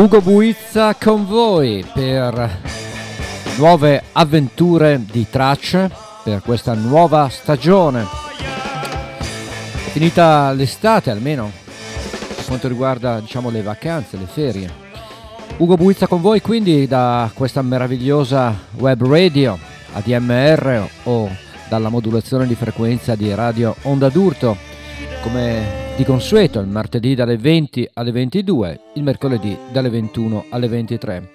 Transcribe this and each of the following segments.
Ugo Buizza con voi per nuove avventure di tracce per questa nuova stagione. È finita l'estate almeno per quanto riguarda diciamo, le vacanze, le ferie. Ugo Buizza con voi quindi da questa meravigliosa web radio ADMR o dalla modulazione di frequenza di Radio Onda d'Urto come di consueto il martedì dalle 20 alle 22, il mercoledì dalle 21 alle 23.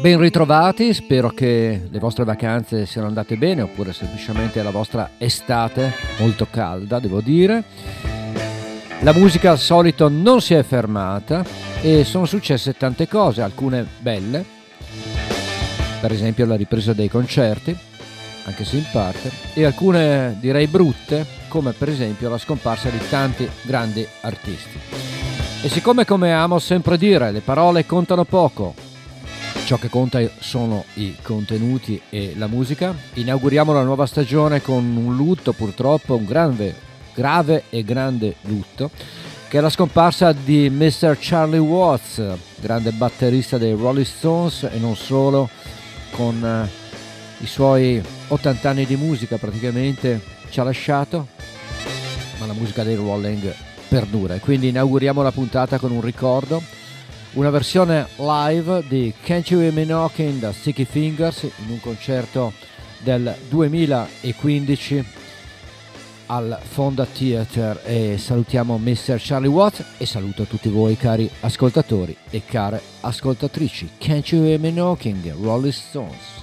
Ben ritrovati, spero che le vostre vacanze siano andate bene oppure semplicemente la vostra estate molto calda, devo dire. La musica al solito non si è fermata e sono successe tante cose, alcune belle, per esempio la ripresa dei concerti, anche se in parte, e alcune direi brutte, come per esempio la scomparsa di tanti grandi artisti. E siccome come amo sempre dire, le parole contano poco, ciò che conta sono i contenuti e la musica, inauguriamo la nuova stagione con un lutto purtroppo, un grande, grave e grande lutto, che è la scomparsa di Mr. Charlie Watts, grande batterista dei Rolling Stones e non solo, con eh, i suoi 80 anni di musica praticamente ci ha lasciato ma la musica dei Rolling perdura. E quindi inauguriamo la puntata con un ricordo una versione live di Can't You Hear Me Knocking da Sticky Fingers in un concerto del 2015 al Fonda Theater. E salutiamo Mr. Charlie Watts e saluto tutti voi cari ascoltatori e care ascoltatrici. Can't You Hear Me Knocking Rolling Stones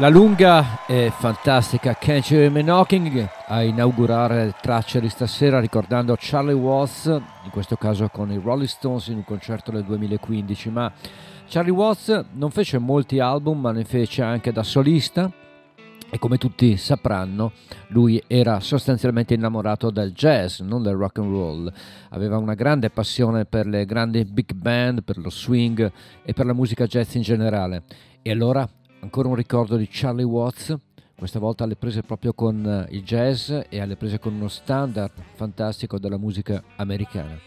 La lunga e fantastica Can't You Hear Me Knocking a inaugurare tracce di stasera ricordando Charlie Watts, in questo caso con i Rolling Stones in un concerto del 2015, ma Charlie Watts non fece molti album ma ne fece anche da solista. E come tutti sapranno lui era sostanzialmente innamorato del jazz, non del rock and roll, aveva una grande passione per le grandi big band, per lo swing e per la musica jazz in generale. E allora Ancora un ricordo di Charlie Watts, questa volta alle prese proprio con eh, il jazz e alle prese con uno standard fantastico della musica americana.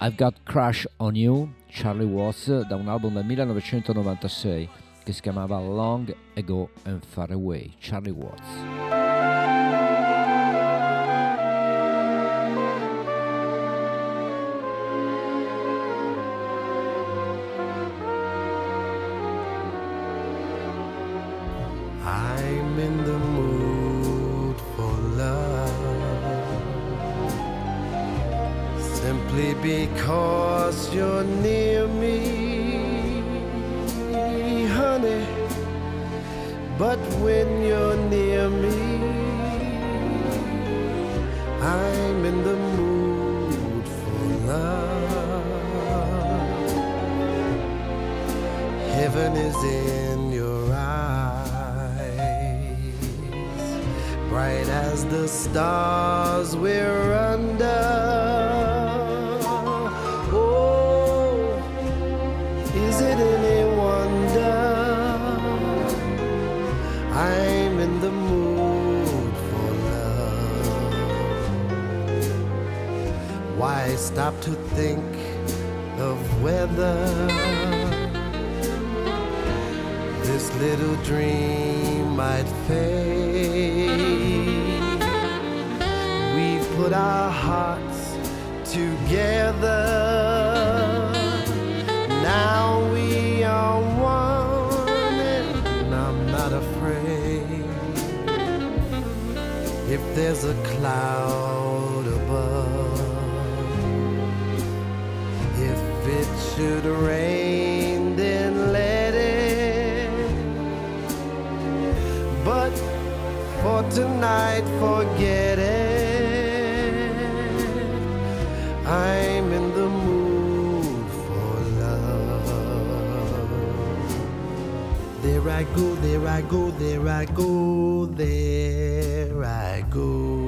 I've Got Crush on You, Charlie Watts, da un album del 1996 che si chiamava Long Ago and Far Away, Charlie Watts. You're near me, honey. But when you're near me, I'm in the mood for love. Heaven is in your eyes, bright as the stars we're under. Stop to think of whether this little dream might fade. We've put our hearts together. Now we are one, and I'm not afraid. If there's a cloud should rain, then let it. But for tonight, forget it. I'm in the mood for love. There I go, there I go, there I go, there I go.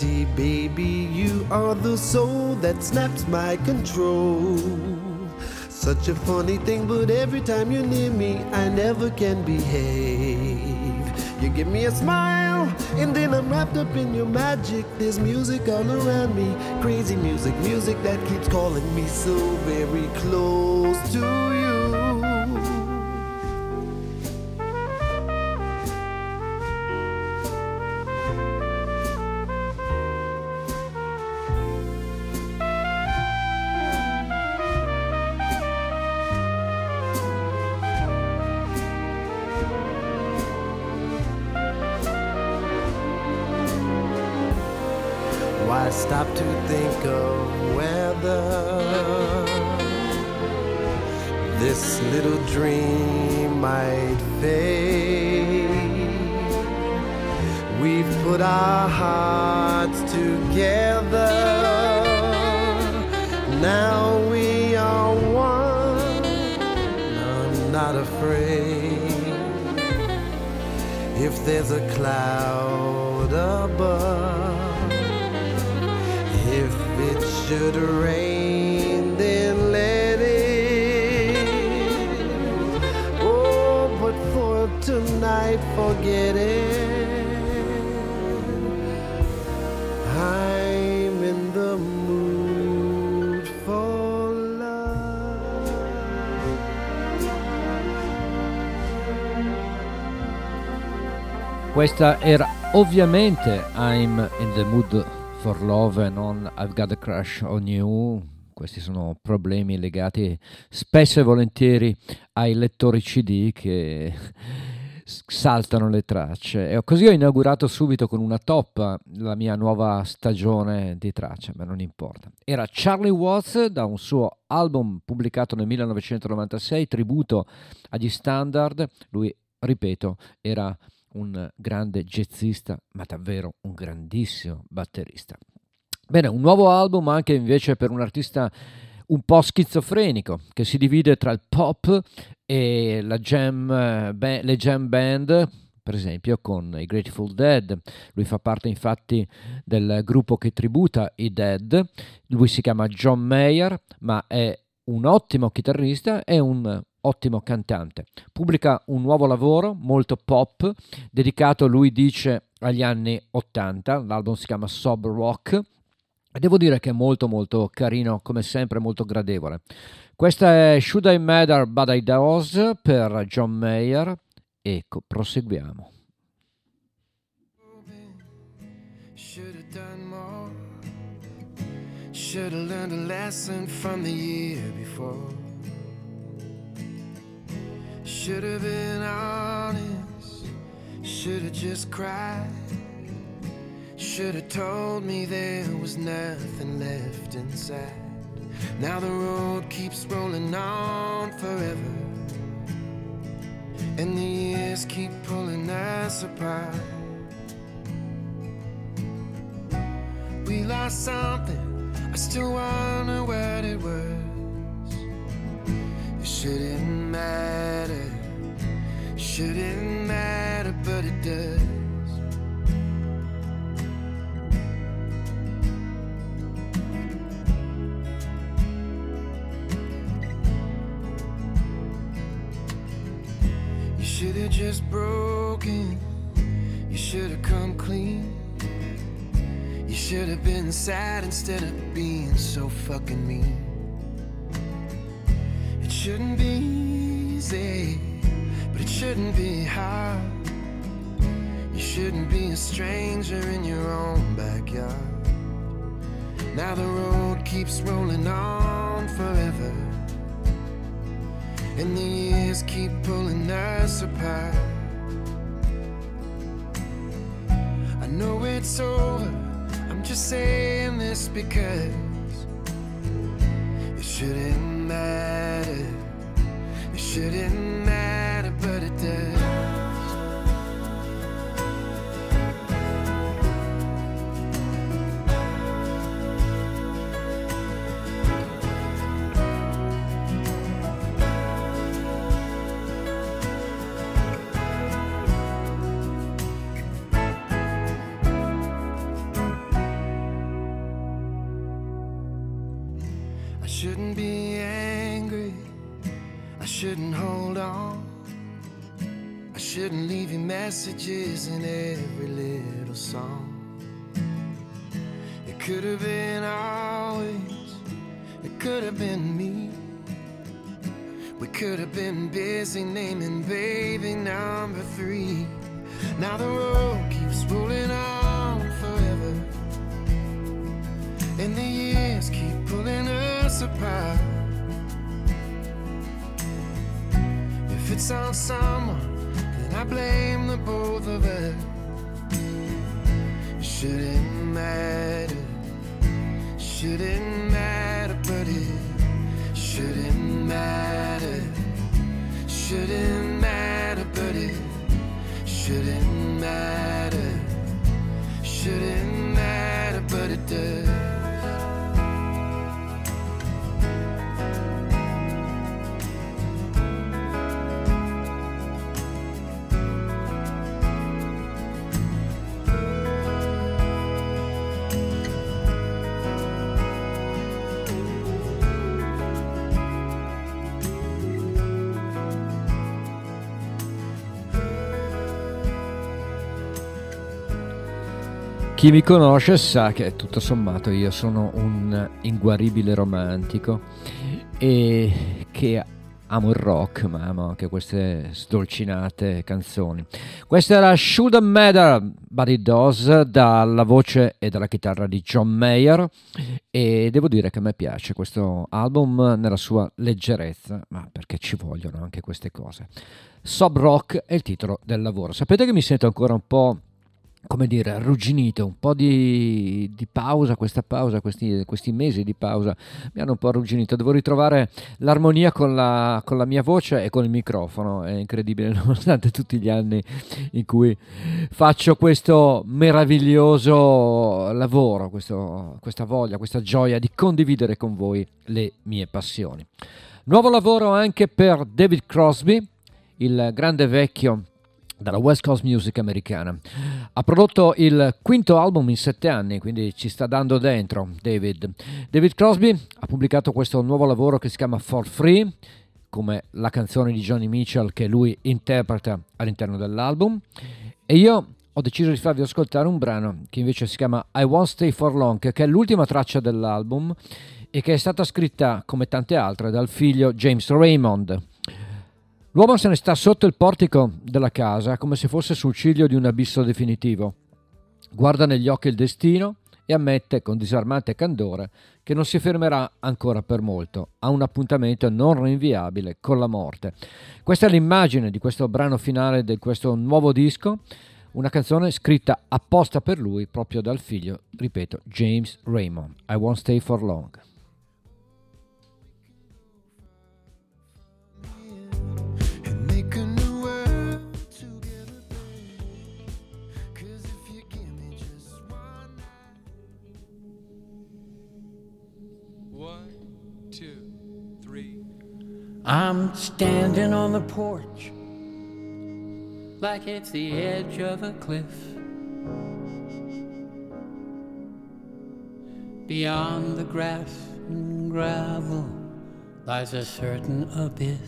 Baby, you are the soul that snaps my control. Such a funny thing, but every time you're near me, I never can behave. You give me a smile, and then I'm wrapped up in your magic. There's music all around me, crazy music, music that keeps calling me so very close to you. Questa era ovviamente I'm in the mood for love non I've got a crush on you. Questi sono problemi legati spesso e volentieri ai lettori CD che saltano le tracce. E così ho inaugurato subito con una top la mia nuova stagione di tracce, ma non importa. Era Charlie Watts da un suo album pubblicato nel 1996, tributo agli standard. Lui, ripeto, era un grande jazzista, ma davvero un grandissimo batterista. Bene, un nuovo album anche invece per un artista un po' schizofrenico che si divide tra il pop e jam, le jam band, per esempio con i Grateful Dead. Lui fa parte infatti del gruppo che tributa i Dead. Lui si chiama John Mayer, ma è un ottimo chitarrista e un ottimo cantante. Pubblica un nuovo lavoro molto pop, dedicato, lui dice, agli anni 80. L'album si chiama Sob Rock e devo dire che è molto molto carino, come sempre molto gradevole. Questa è Should I Matter But I Does per John Mayer e proseguiamo. Should have learned a lesson from the year before. Should have been honest. Should have just cried. Should have told me there was nothing left inside. Now the road keeps rolling on forever. And the years keep pulling us apart. We lost something, I still wonder what it was. Shouldn't matter, shouldn't matter, but it does. You should have just broken. You should have come clean. You should have been sad instead of being so fucking mean. Shouldn't be easy, but it shouldn't be hard. You shouldn't be a stranger in your own backyard. Now the road keeps rolling on forever. And the years keep pulling us apart. I know it's over, I'm just saying this because it shouldn't matter. It shouldn't matter, but it does. Messages in every little song. It could have been always, it could have been me. We could have been busy naming baby number three. Now the road keeps rolling on forever, and the years keep pulling us apart. If it's on someone I blame the both of us. Shouldn't matter, shouldn't matter, but it shouldn't matter, shouldn't matter, but it shouldn't matter, shouldn't matter, but it does. Chi mi conosce sa che tutto sommato io sono un inguaribile romantico e che amo il rock, ma amo anche queste sdolcinate canzoni. Questa era Shouldn't Matter, It Does, dalla voce e dalla chitarra di John Mayer e devo dire che a me piace questo album nella sua leggerezza, ma perché ci vogliono anche queste cose. Sob Rock è il titolo del lavoro. Sapete che mi sento ancora un po' come dire, arrugginito, un po' di, di pausa, questa pausa, questi, questi, mesi di pausa mi hanno un po' arrugginito. Devo ritrovare l'armonia con la, con la, mia voce e con il microfono, è incredibile, nonostante tutti gli anni in cui faccio questo meraviglioso lavoro, questo, questa voglia, questa gioia di condividere con voi le mie passioni. Nuovo lavoro anche per David Crosby, il grande vecchio dalla West Coast Music americana. Ha prodotto il quinto album in sette anni, quindi ci sta dando dentro David. David Crosby ha pubblicato questo nuovo lavoro che si chiama For Free, come la canzone di Johnny Mitchell che lui interpreta all'interno dell'album. E io ho deciso di farvi ascoltare un brano che invece si chiama I Won't Stay For Long, che è l'ultima traccia dell'album e che è stata scritta, come tante altre, dal figlio James Raymond. L'uomo se ne sta sotto il portico della casa come se fosse sul ciglio di un abisso definitivo. Guarda negli occhi il destino e ammette con disarmante candore che non si fermerà ancora per molto, ha un appuntamento non rinviabile con la morte. Questa è l'immagine di questo brano finale di questo nuovo disco, una canzone scritta apposta per lui proprio dal figlio, ripeto, James Raymond. I won't stay for long. I'm standing on the porch like it's the edge of a cliff. Beyond the grass and gravel lies a certain abyss.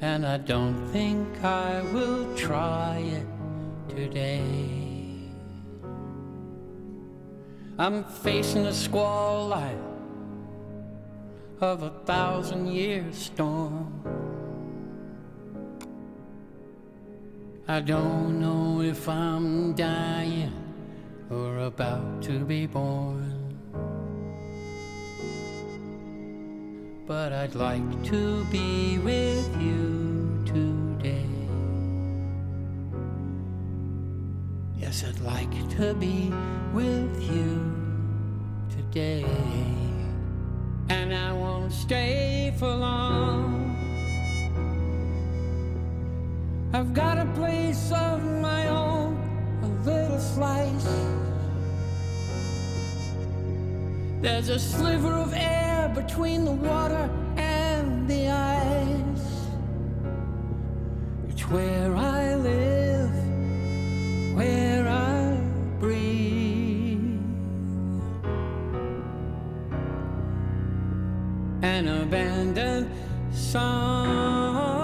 And I don't think I will try it today. I'm facing a squall like of a thousand year storm. I don't know if I'm dying or about to be born. But I'd like to be with you today. Yes, I'd like to be with you today and I won't stay for long. I've got a place of my own, a little slice. There's a sliver of air between the water and the ice. It's where I live, where I an abandoned song.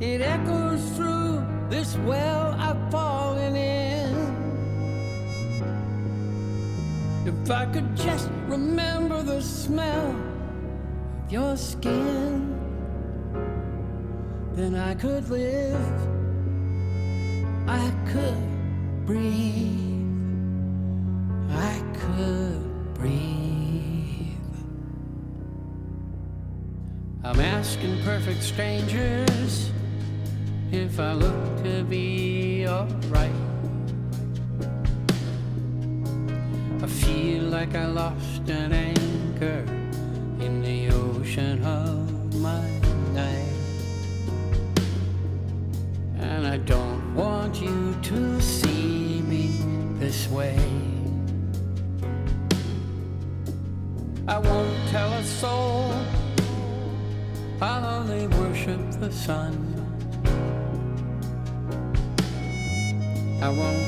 It echoes through this well I've fallen in. If I could just remember the smell of your skin, then I could live, I could breathe, perfect strangers if I look to be alright. I feel like I lost an anchor sun. I won't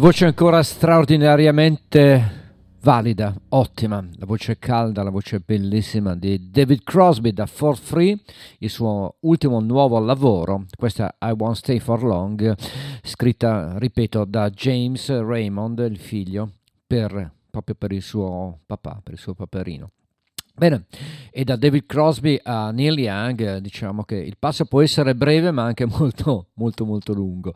voce ancora straordinariamente valida, ottima, la voce calda, la voce bellissima di David Crosby da For Free, il suo ultimo nuovo lavoro, questa I Won't Stay For Long, scritta, ripeto, da James Raymond, il figlio, per, proprio per il suo papà, per il suo paperino. Bene, e da David Crosby a Neil Young diciamo che il passo può essere breve ma anche molto molto molto lungo.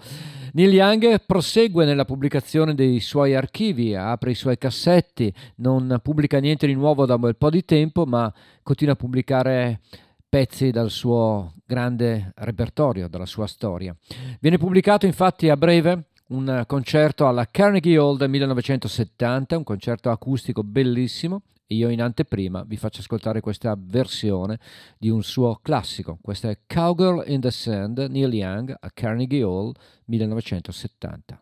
Neil Young prosegue nella pubblicazione dei suoi archivi, apre i suoi cassetti, non pubblica niente di nuovo da un bel po' di tempo ma continua a pubblicare pezzi dal suo grande repertorio, dalla sua storia. Viene pubblicato infatti a breve un concerto alla Carnegie Hall del 1970, un concerto acustico bellissimo io in anteprima vi faccio ascoltare questa versione di un suo classico. Questa è Cowgirl in the Sand, Neil Young a Carnegie Hall 1970.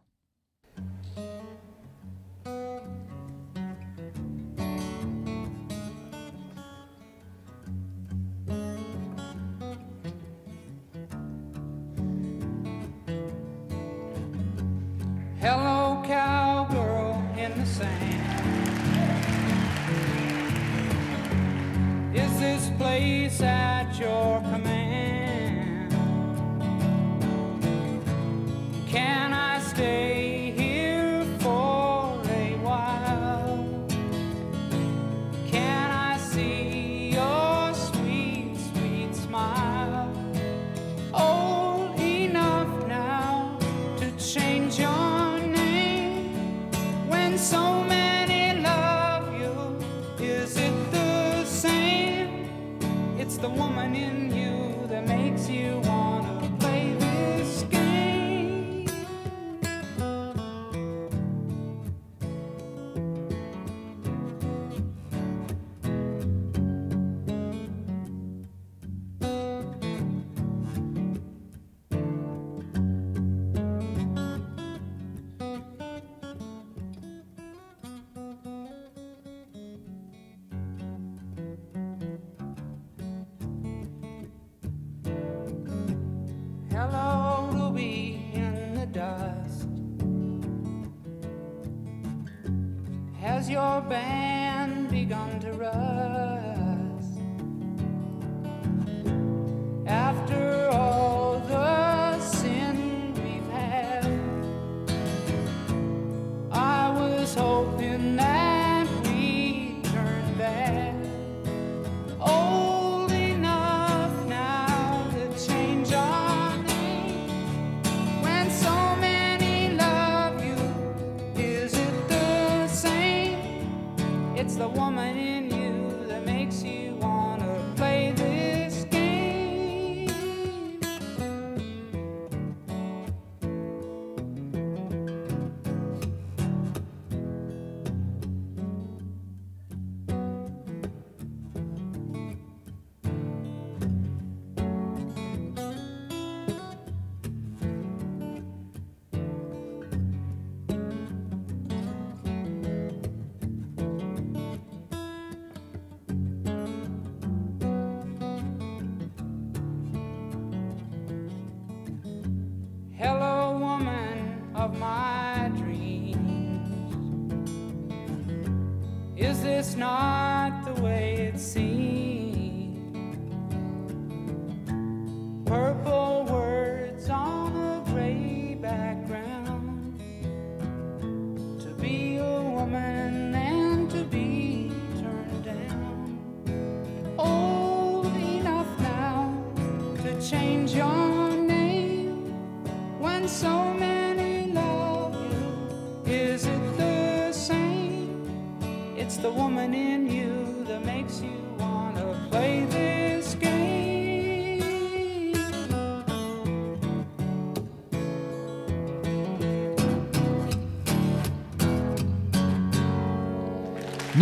Hello, cowgirl in the sand. Place at your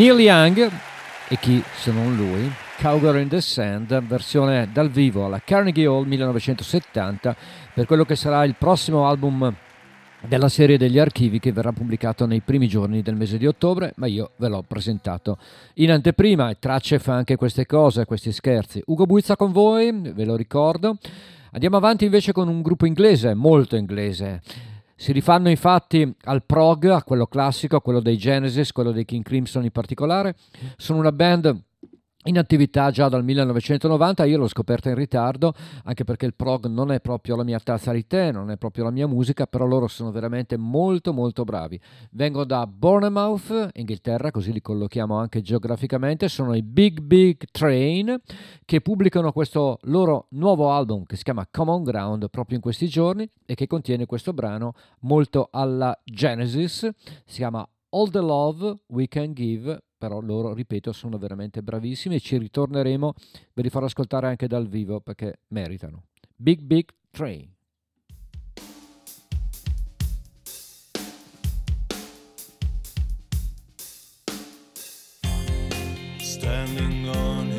Neil Young, e chi se non lui, Cowgirl in the Sand, versione dal vivo alla Carnegie Hall 1970 per quello che sarà il prossimo album della serie degli archivi che verrà pubblicato nei primi giorni del mese di ottobre, ma io ve l'ho presentato in anteprima e Tracce fa anche queste cose, questi scherzi. Ugo Buizza con voi, ve lo ricordo. Andiamo avanti invece con un gruppo inglese, molto inglese. Si rifanno infatti al prog, a quello classico, a quello dei Genesis, quello dei King Crimson in particolare. Sono una band in attività già dal 1990, io l'ho scoperta in ritardo, anche perché il prog non è proprio la mia tazza di tè, non è proprio la mia musica, però loro sono veramente molto molto bravi. Vengo da Bournemouth, Inghilterra, così li collochiamo anche geograficamente, sono i Big Big Train che pubblicano questo loro nuovo album che si chiama Common Ground proprio in questi giorni e che contiene questo brano molto alla Genesis, si chiama All the Love We Can Give però loro, ripeto, sono veramente bravissimi e ci ritorneremo, ve li farò ascoltare anche dal vivo perché meritano. Big Big Train. Standing on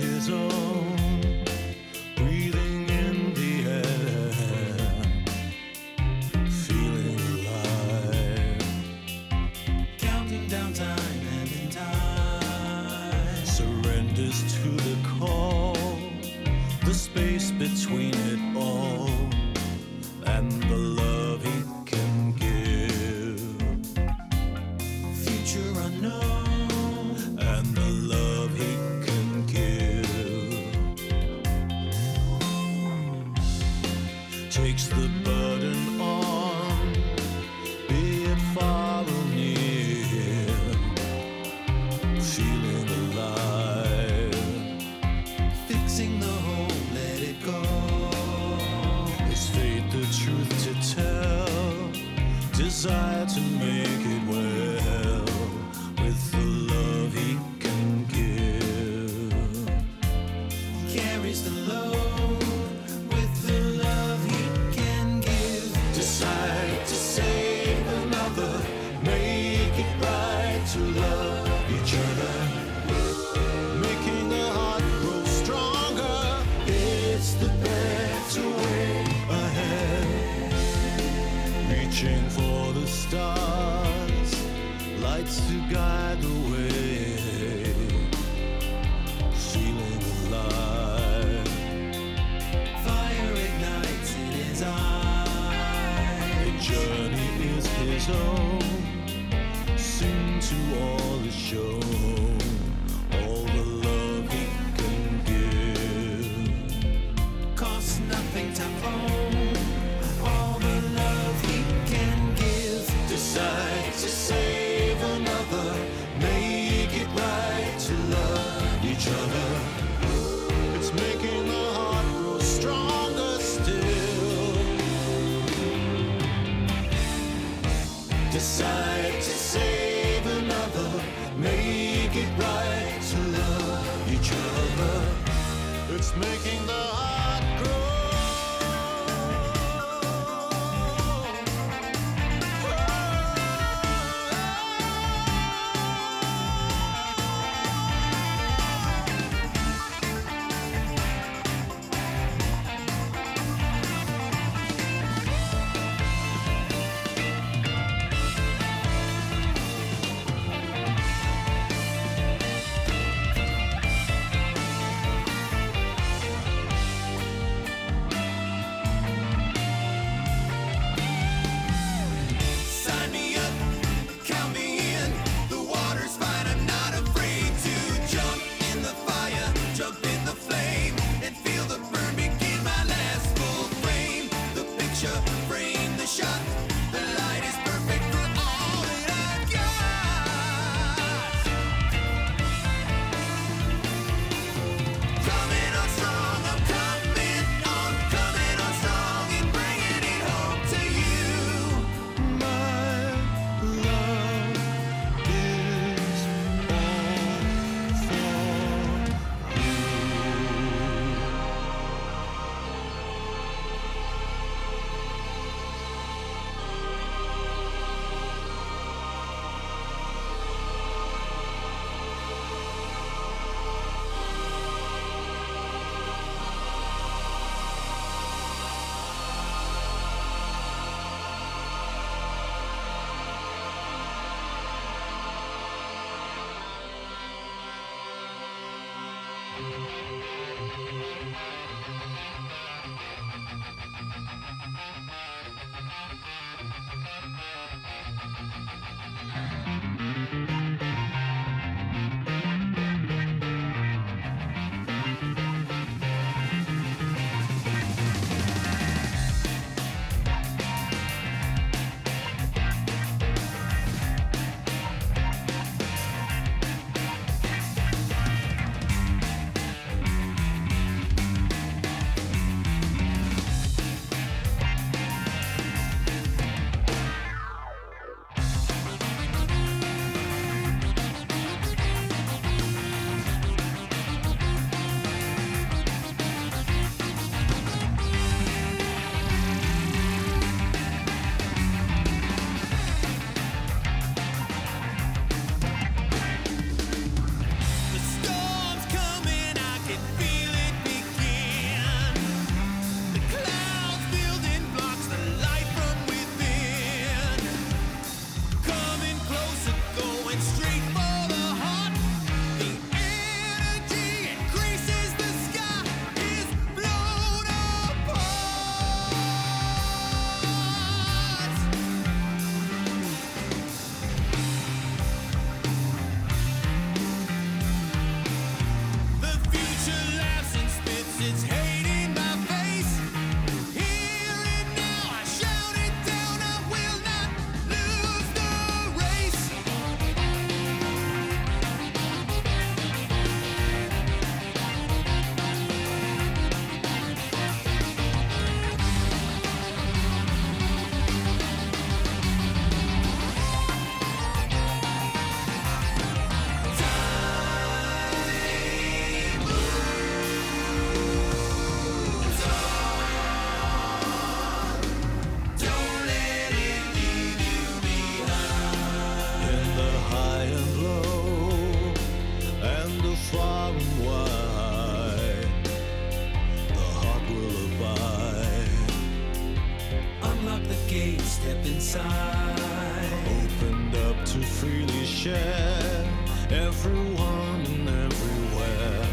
share, everyone and everywhere,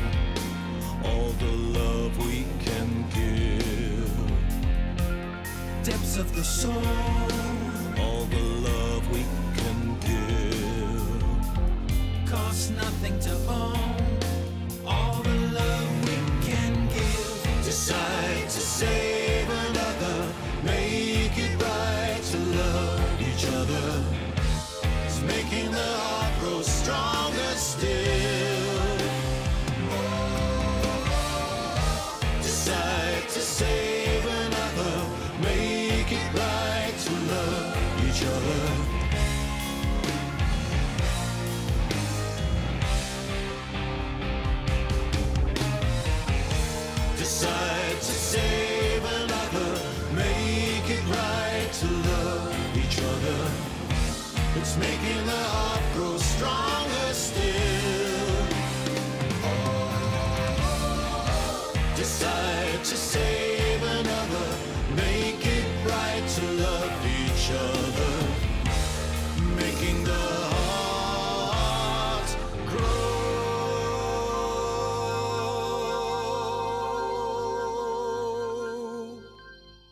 all the love we can give, Depths of the soul. all the love we can give. costs nothing to own.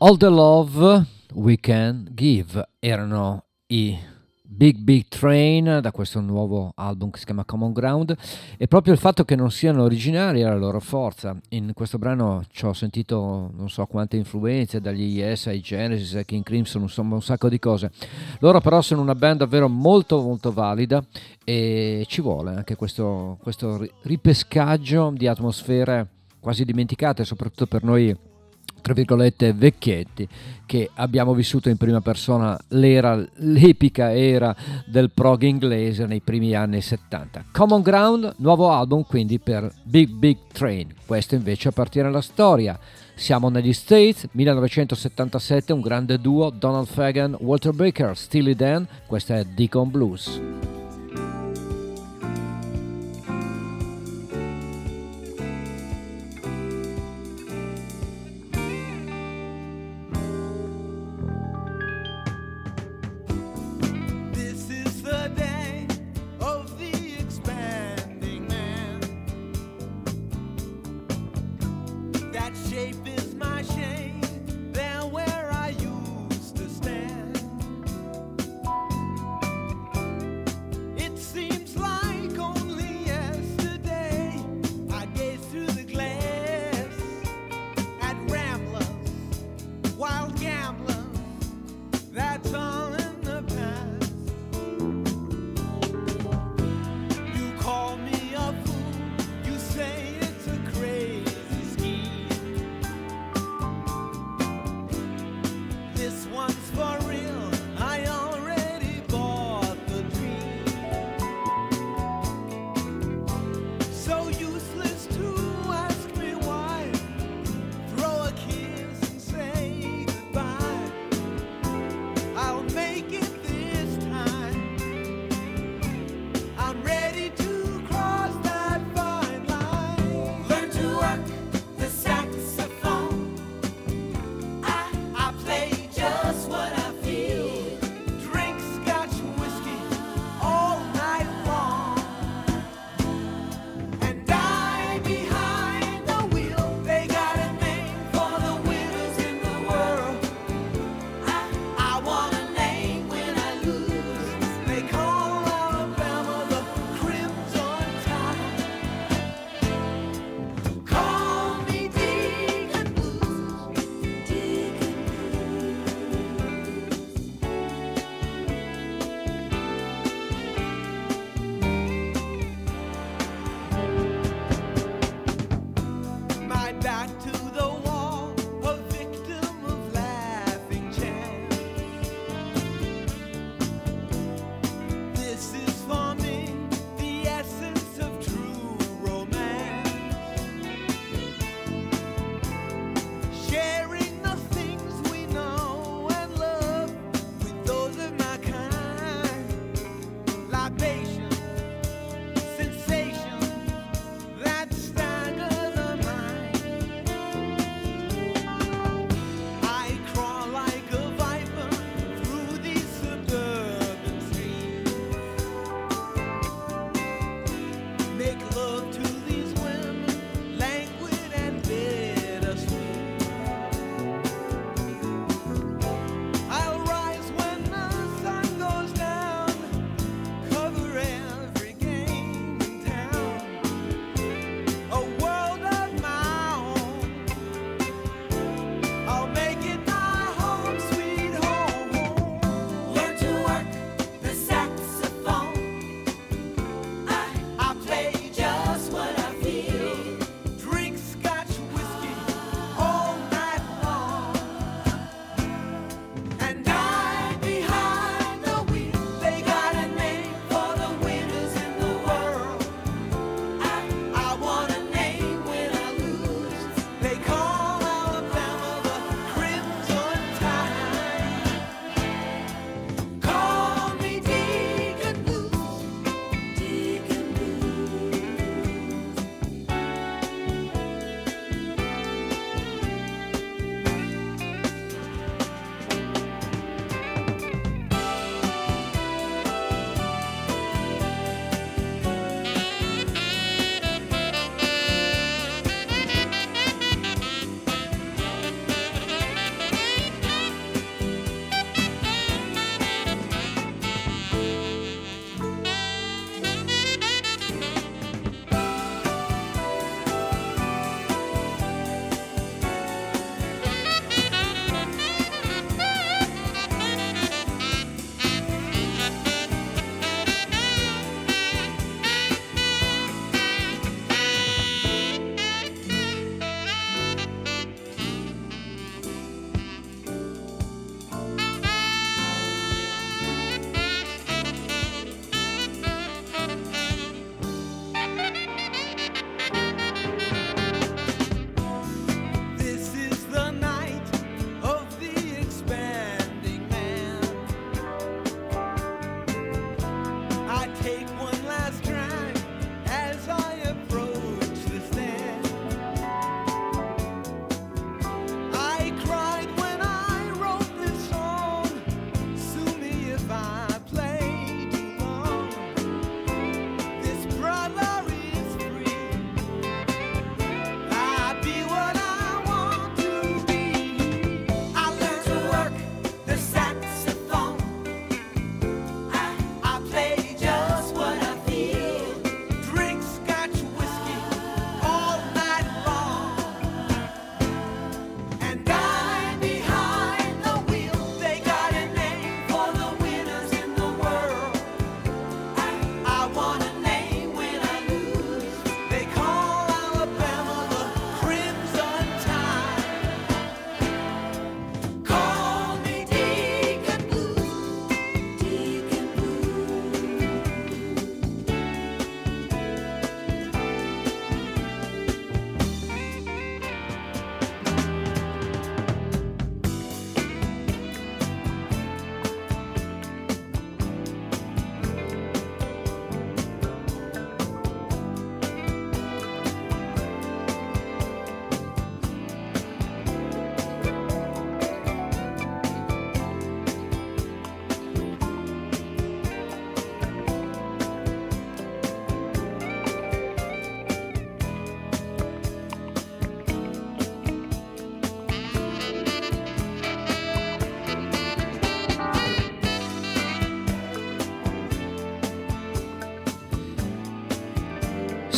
All the Love We Can Give erano i Big Big Train da questo nuovo album che si chiama Common Ground e proprio il fatto che non siano originali era la loro forza. In questo brano ci ho sentito non so quante influenze, dagli Yes ai Genesis ai King Crimson, insomma un sacco di cose. Loro però sono una band davvero molto molto valida e ci vuole anche questo, questo ri- ripescaggio di atmosfere quasi dimenticate, soprattutto per noi tra virgolette vecchietti che abbiamo vissuto in prima persona l'era, l'epica era del prog inglese nei primi anni 70. Common Ground, nuovo album quindi per Big Big Train. Questo invece appartiene alla storia. Siamo negli States, 1977, un grande duo, Donald Fagan, Walter Baker, Steely Dan, questa è Deacon Blues.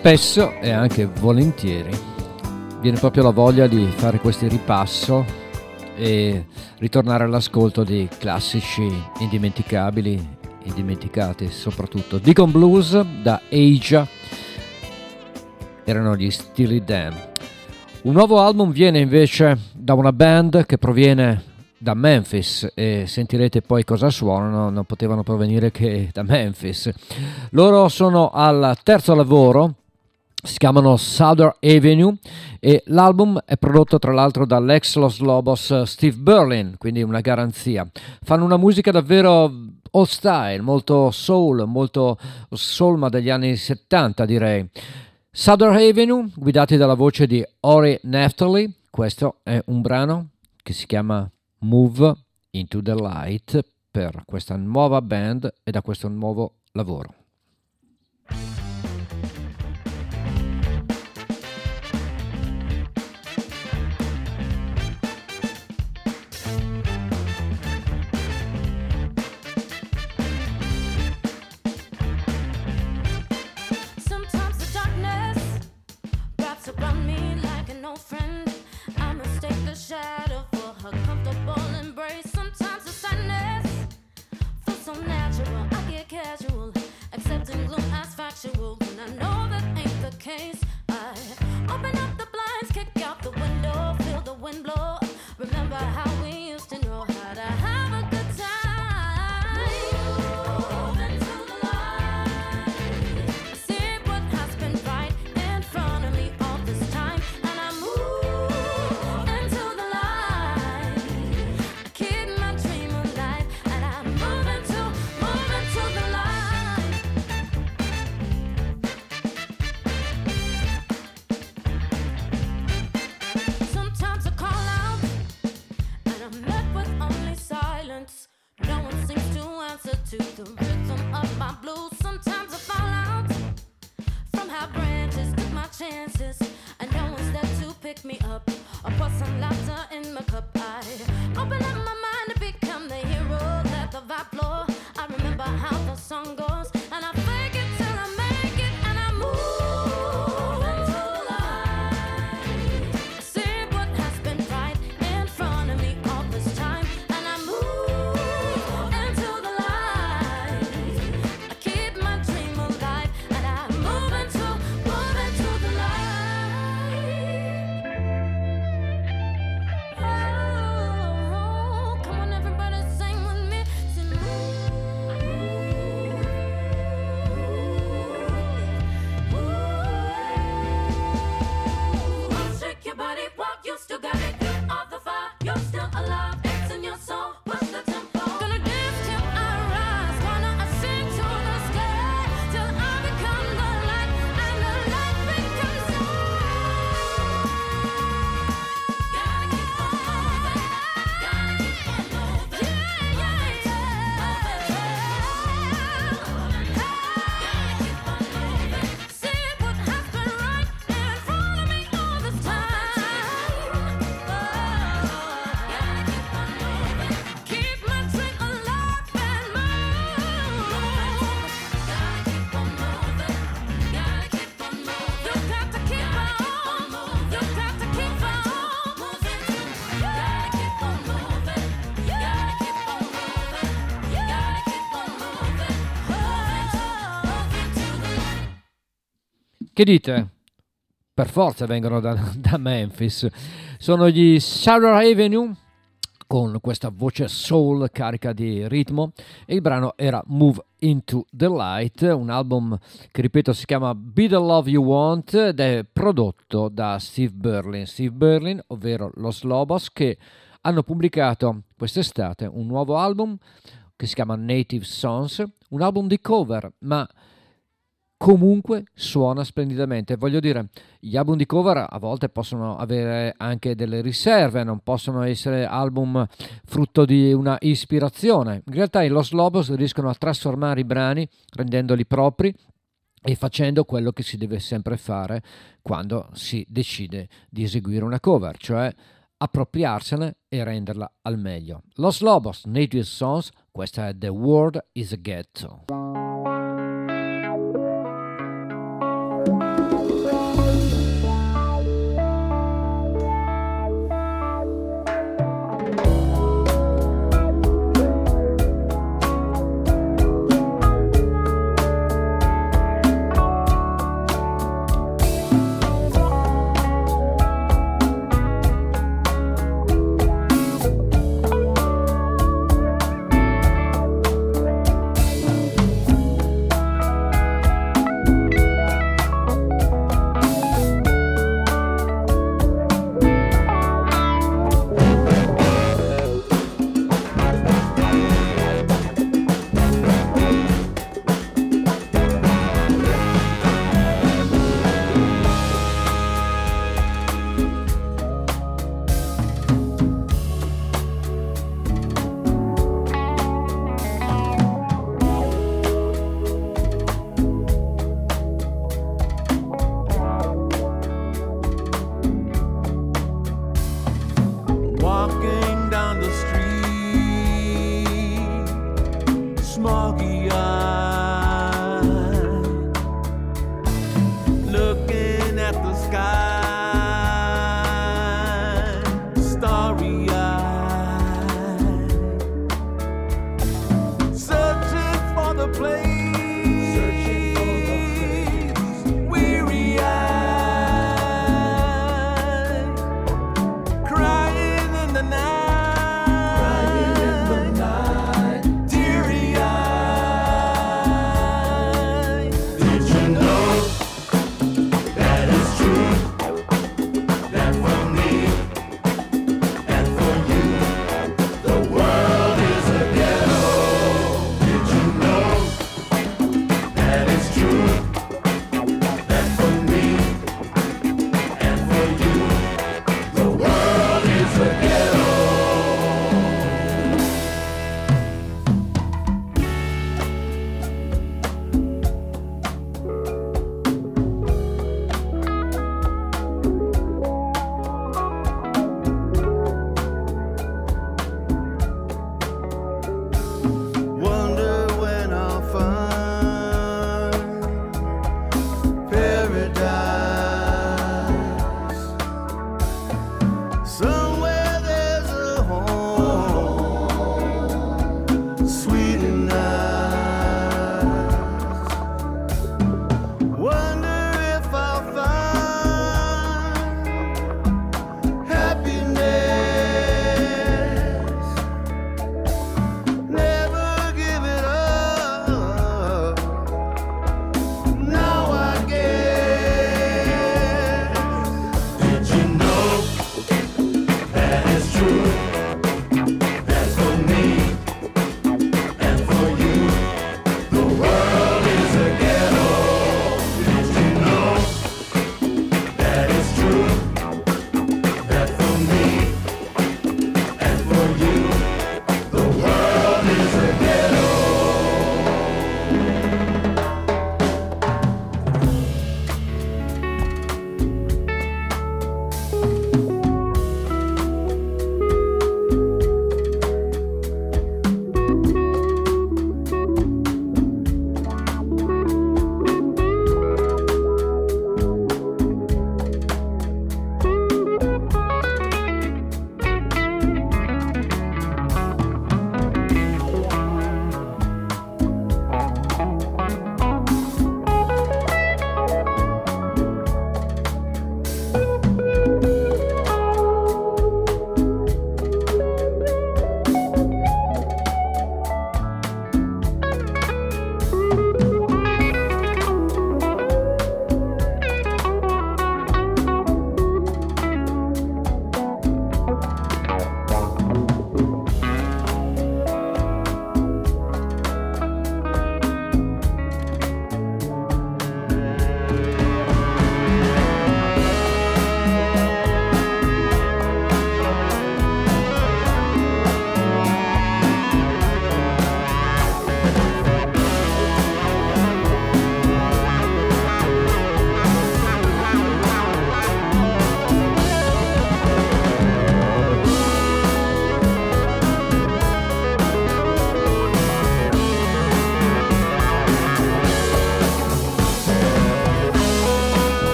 Spesso e anche volentieri viene proprio la voglia di fare questo ripasso e ritornare all'ascolto di classici indimenticabili, indimenticati soprattutto. Deacon Blues da Asia erano gli Steely Dan. Un nuovo album viene invece da una band che proviene da Memphis e sentirete poi cosa suonano, non potevano provenire che da Memphis. Loro sono al terzo lavoro, si chiamano Southern Avenue e l'album è prodotto tra l'altro dall'ex Los Lobos Steve Berlin, quindi una garanzia. Fanno una musica davvero old style, molto soul, molto soul ma degli anni 70 direi. Southern Avenue, guidati dalla voce di Ori Neftali, questo è un brano che si chiama Move into the Light per questa nuova band e da questo nuovo lavoro. case I open up the blinds, kick out the window, feel the wind blow. Remember how we to the rhythm of my blues. Sometimes I fall out from high branches, took my chances, and no one's there to pick me up. I pour some laughter in my cup. I open up my mind to become the hero. Let the vibe blow. I remember how the song goes. Che dite? Per forza vengono da, da Memphis. Sono gli Sarah Avenue con questa voce soul carica di ritmo e il brano era Move Into the Light, un album che ripeto si chiama Be the Love You Want ed è prodotto da Steve Berlin. Steve Berlin, ovvero Los Lobos, che hanno pubblicato quest'estate un nuovo album che si chiama Native Songs, un album di cover, ma comunque suona splendidamente. Voglio dire, gli album di cover a volte possono avere anche delle riserve, non possono essere album frutto di una ispirazione. In realtà i Los Lobos riescono a trasformare i brani rendendoli propri e facendo quello che si deve sempre fare quando si decide di eseguire una cover, cioè appropriarsene e renderla al meglio. Los Lobos, Native Songs, questa è The World is a Ghetto.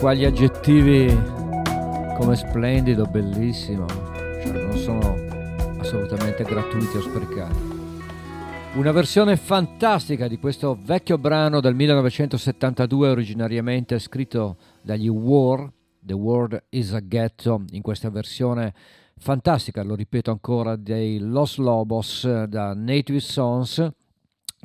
Beh, qua gli aggettivi come splendido, bellissimo, cioè non sono assolutamente gratuiti o sprecati. Una versione fantastica di questo vecchio brano del 1972 originariamente scritto dagli War, The World is a Ghetto, in questa versione fantastica, lo ripeto ancora, dei Los Lobos da Native Sons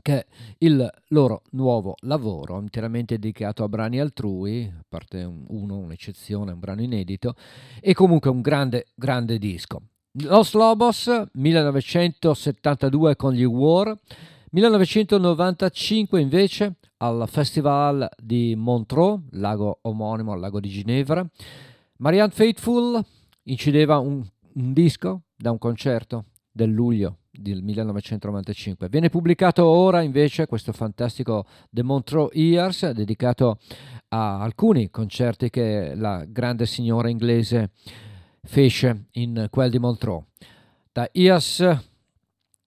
che è il loro nuovo lavoro interamente dedicato a brani altrui, a parte uno, un'eccezione, un brano inedito, e comunque un grande, grande disco. Los Lobos, 1972 con gli War, 1995 invece al Festival di Montreux, lago omonimo al lago di Ginevra, Marianne Faithful incideva un, un disco da un concerto del luglio del 1995. Viene pubblicato ora invece questo fantastico The Montreux Years dedicato a alcuni concerti che la grande signora inglese fece in quel di Montreux. Da Years,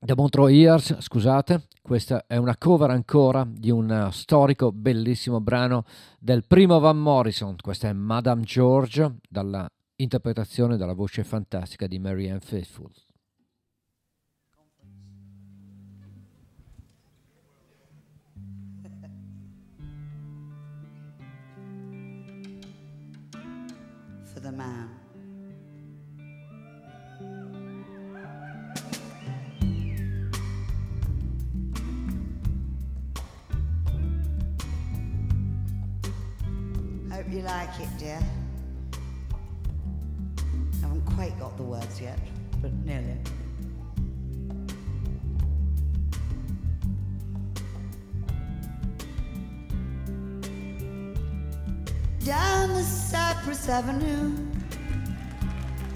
The Montreux Years, scusate, questa è una cover ancora di un storico bellissimo brano del primo Van Morrison, questa è Madame George dalla interpretazione dalla voce fantastica di Marianne Faithfull. Hope you like it, dear. I Haven't quite got the words yet, but nearly. down the Cypress Avenue.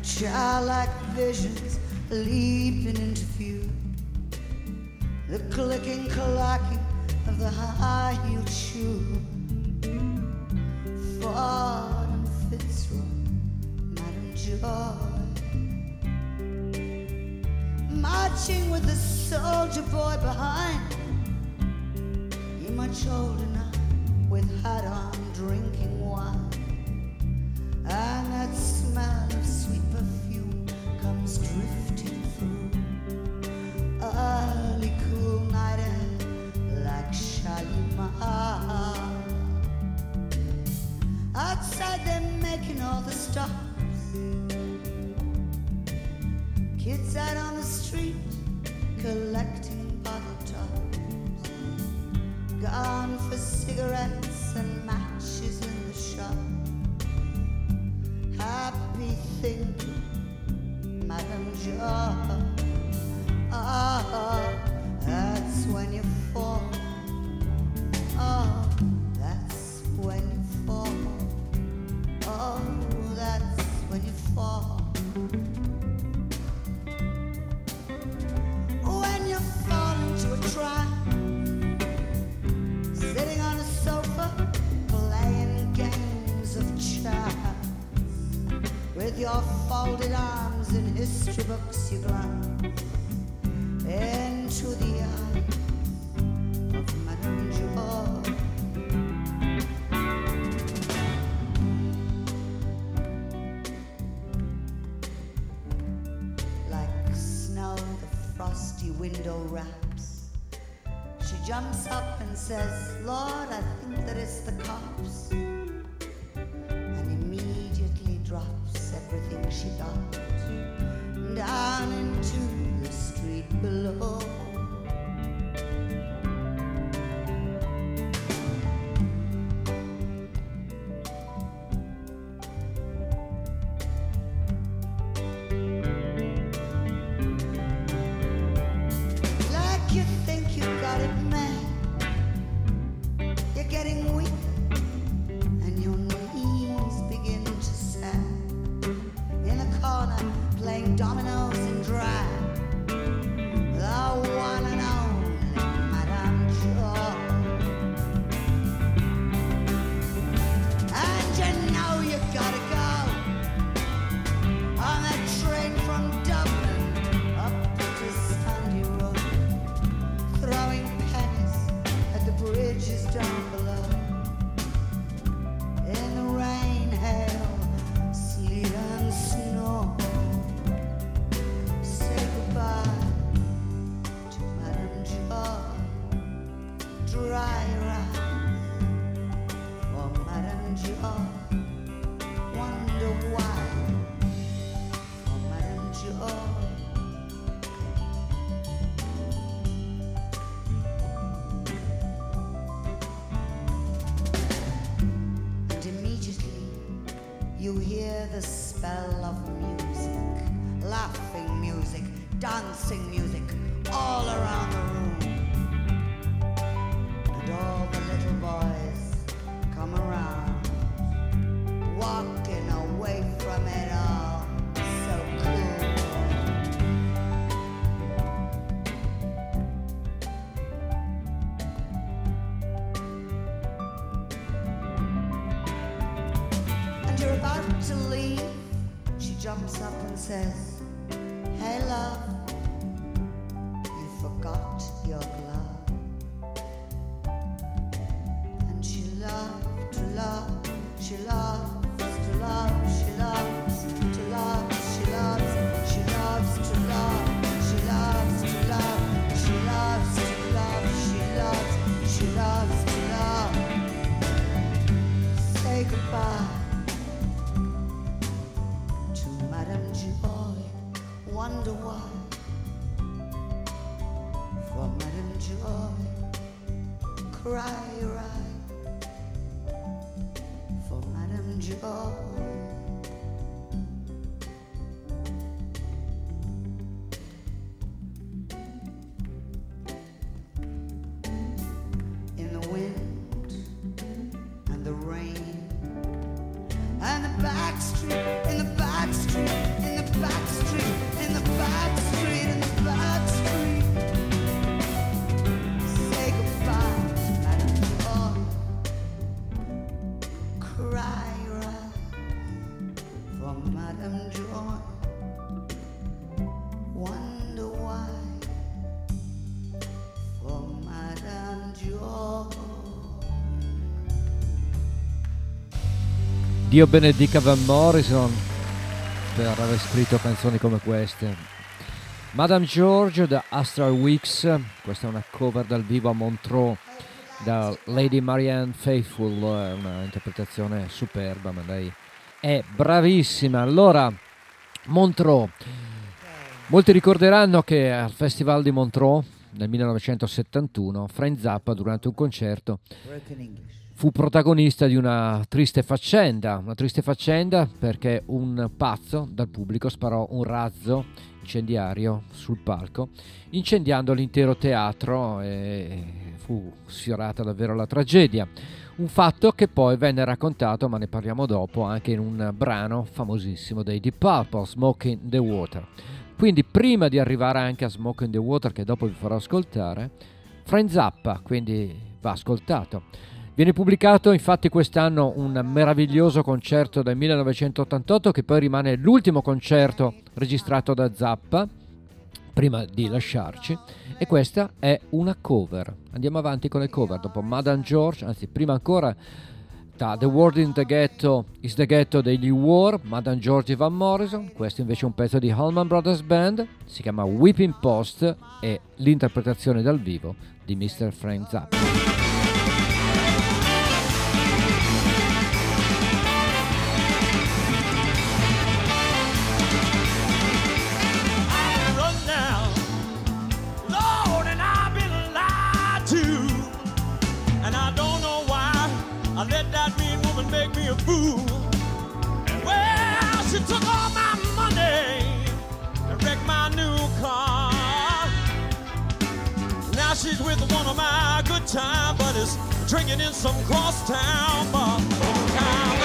Childlike visions leaping into view. The clicking, clacking of the high heeled shoe. And Fitzroy, Madam Joy. Marching with the soldier boy behind. He much older now, with hat on, drinking wine. And that smell of sweet perfume comes drifting through. Early cool night air like Shalimar. Outside they're making all the stops. Kids out on the street collecting bottle tops. Gone for cigarettes and matches in the shop. Happy thinking, Madam Joy. Ah, that's when you fall. Frosty window wraps. She jumps up and says, Lord, I think that it's the cops. And immediately drops everything she got down into the street below. Dio benedica Van Morrison per aver scritto canzoni come queste. Madame George da Astral Weeks, questa è una cover dal vivo a Montreux da Lady Marianne Faithful, è una interpretazione superba, ma lei è bravissima. Allora, Montreux. Molti ricorderanno che al Festival di Montreux nel 1971 Frank Zappa durante un concerto fu protagonista di una triste faccenda, una triste faccenda perché un pazzo dal pubblico sparò un razzo incendiario sul palco, incendiando l'intero teatro e fu sfiorata davvero la tragedia. Un fatto che poi venne raccontato, ma ne parliamo dopo, anche in un brano famosissimo dei Deep Purple, Smoke in the Water. Quindi prima di arrivare anche a Smoke in the Water, che dopo vi farò ascoltare, Frank Zappa, quindi va ascoltato. Viene pubblicato infatti quest'anno un meraviglioso concerto del 1988 che poi rimane l'ultimo concerto registrato da Zappa prima di lasciarci e questa è una cover. Andiamo avanti con le cover dopo Madame George, anzi prima ancora da The World in the Ghetto is the Ghetto degli War, Madame George Van Morrison, questo invece è un pezzo di Allman Brothers Band, si chiama Whipping Post e l'interpretazione dal vivo di Mr. Frank Zappa. She's with one of my good time buddies, drinking in some crosstown bar.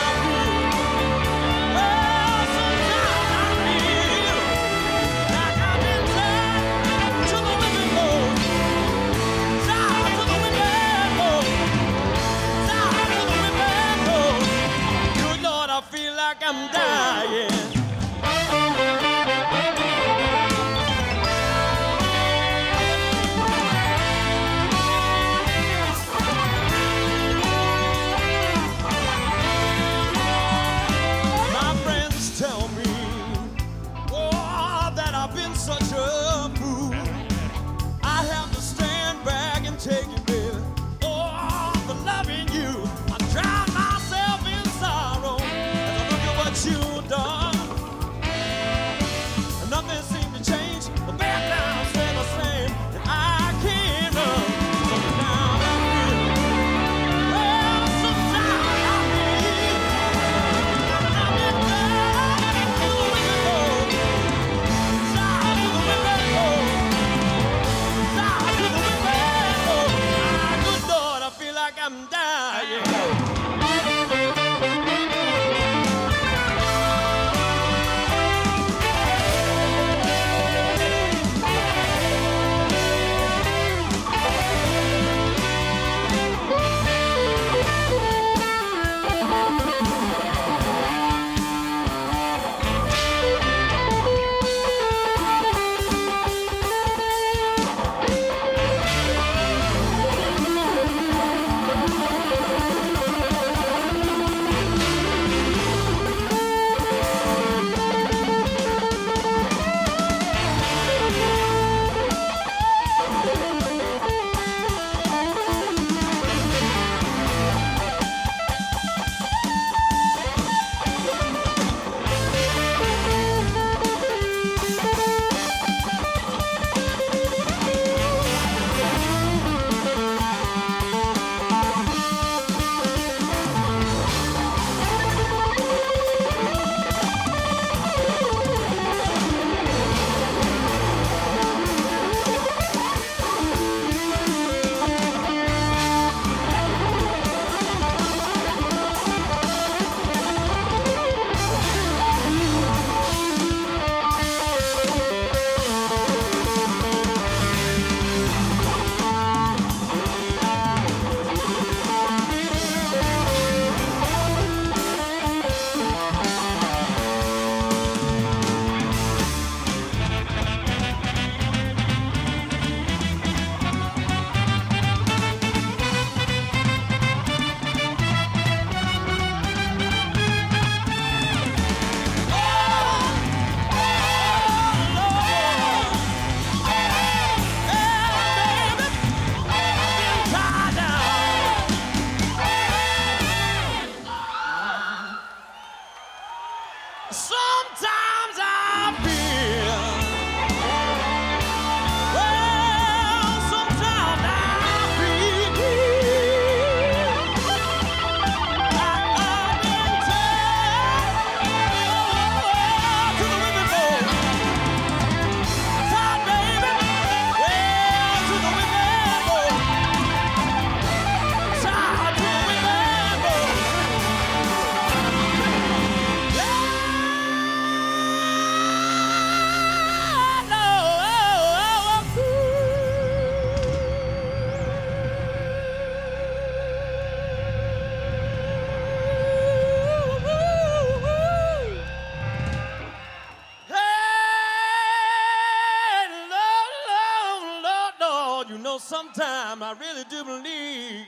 Sometime I really do believe.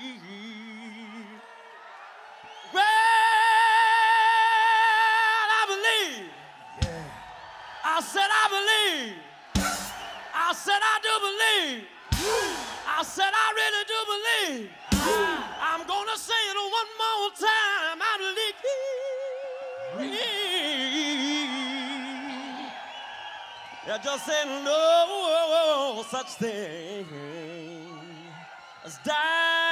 Well, I believe. I said, I believe. I said, I do believe. I said, I really do believe. I'm gonna say it one more time. I believe. Yeah, just say no such thing Let's die.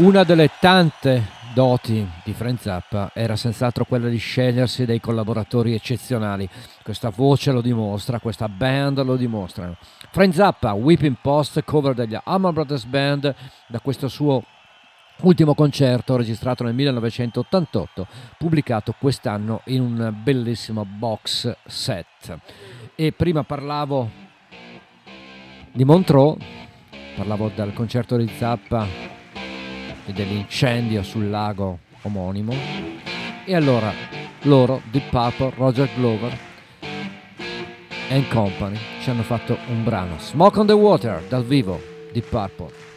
Una delle tante doti di Frank Zappa era senz'altro quella di scegliersi dei collaboratori eccezionali. Questa voce lo dimostra, questa band lo dimostrano. Frank Zappa, Whipping Post, cover degli Allman Brothers Band, da questo suo ultimo concerto registrato nel 1988, pubblicato quest'anno in un bellissimo box set. E prima parlavo di Montreux, parlavo del concerto di Zappa e dell'incendio sul lago omonimo. E allora loro, Deep Purple, Roger Glover and Company ci hanno fatto un brano Smoke on the Water dal vivo Deep Purple.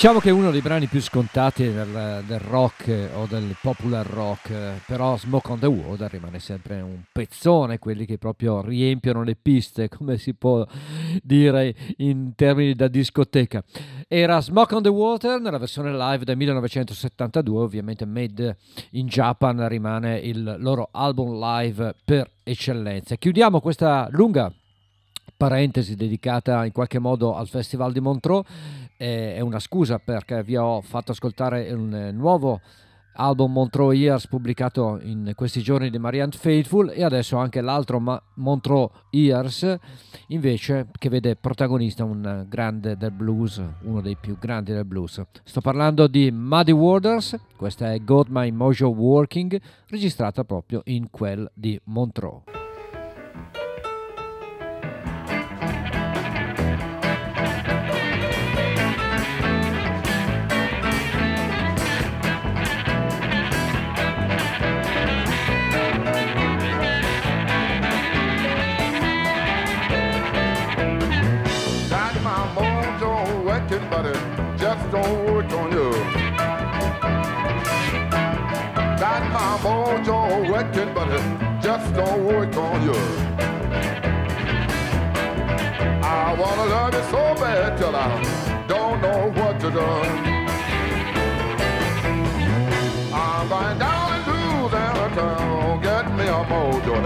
Diciamo che è uno dei brani più scontati del, del rock eh, o del popular rock, eh, però Smoke on the Water rimane sempre un pezzone, quelli che proprio riempiono le piste, come si può dire in termini da discoteca. Era Smoke on the Water nella versione live del 1972, ovviamente Made in Japan rimane il loro album live per eccellenza. Chiudiamo questa lunga parentesi dedicata in qualche modo al Festival di Montreux eh, è una scusa perché vi ho fatto ascoltare un eh, nuovo album Montreux Years pubblicato in questi giorni di Marianne Faithful e adesso anche l'altro Ma- Montreux Years invece che vede protagonista un grande del blues uno dei più grandi del blues. Sto parlando di Muddy Waters questa è Got My Mojo Working registrata proprio in quel di Montreux don't work on you. I wanna love you so bad till I don't know what to do. I'm going down in Louisiana town, get me a mojo.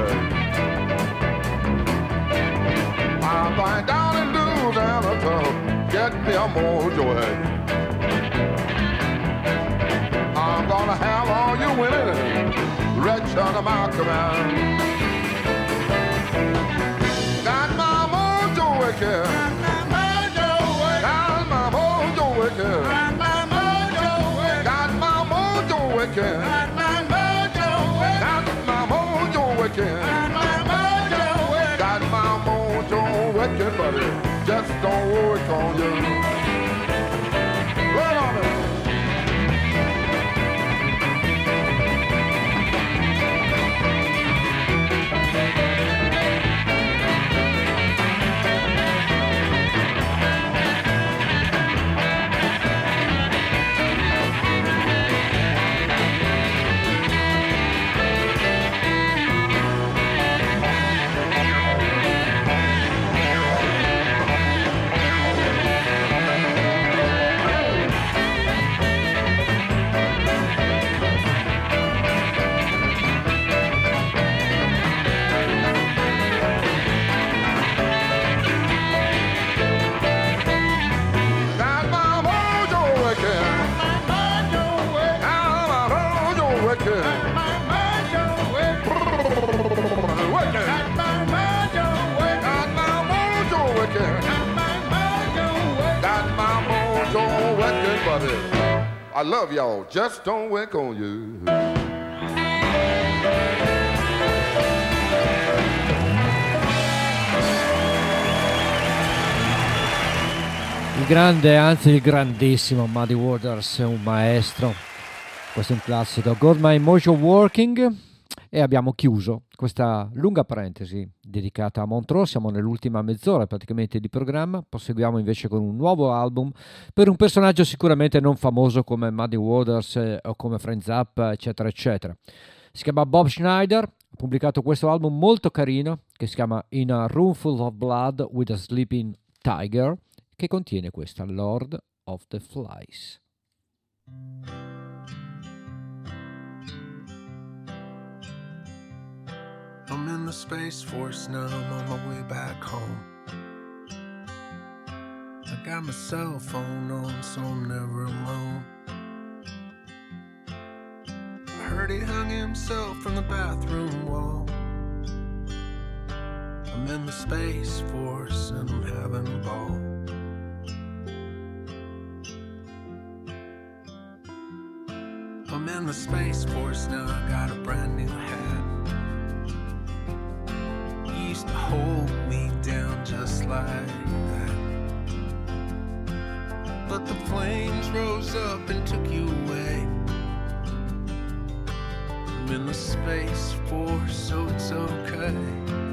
I'm going down in Louisiana to get me a mojo. I'm gonna have all you women under my command. Got girl. I love y'all. Just don't wink on you. Il grande, anzi il grandissimo Muddy Waters, un maestro. Questo è un classico. Got My Mojo Working. E abbiamo chiuso questa lunga parentesi dedicata a Montreux. Siamo nell'ultima mezz'ora praticamente di programma. Proseguiamo invece con un nuovo album per un personaggio sicuramente non famoso come Muddy Waters eh, o come Friends Up, eccetera, eccetera. Si chiama Bob Schneider. Ha pubblicato questo album molto carino che si chiama In a Room Full of Blood with a Sleeping Tiger che contiene questa Lord of the Flies. I'm in the Space Force now, I'm on my way back home. I got my cell phone on, so I'm never alone. I heard he hung himself from the bathroom wall. I'm in the Space Force and I'm having a ball. I'm in the Space Force now, I got a brand new hat. Hold me down just like that. But the flames rose up and took you away. I'm in the Space Force, so it's okay.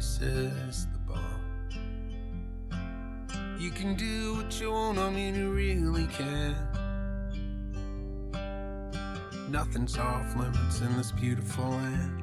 The. You can do what you want, I mean, you really can. Nothing's off limits in this beautiful land.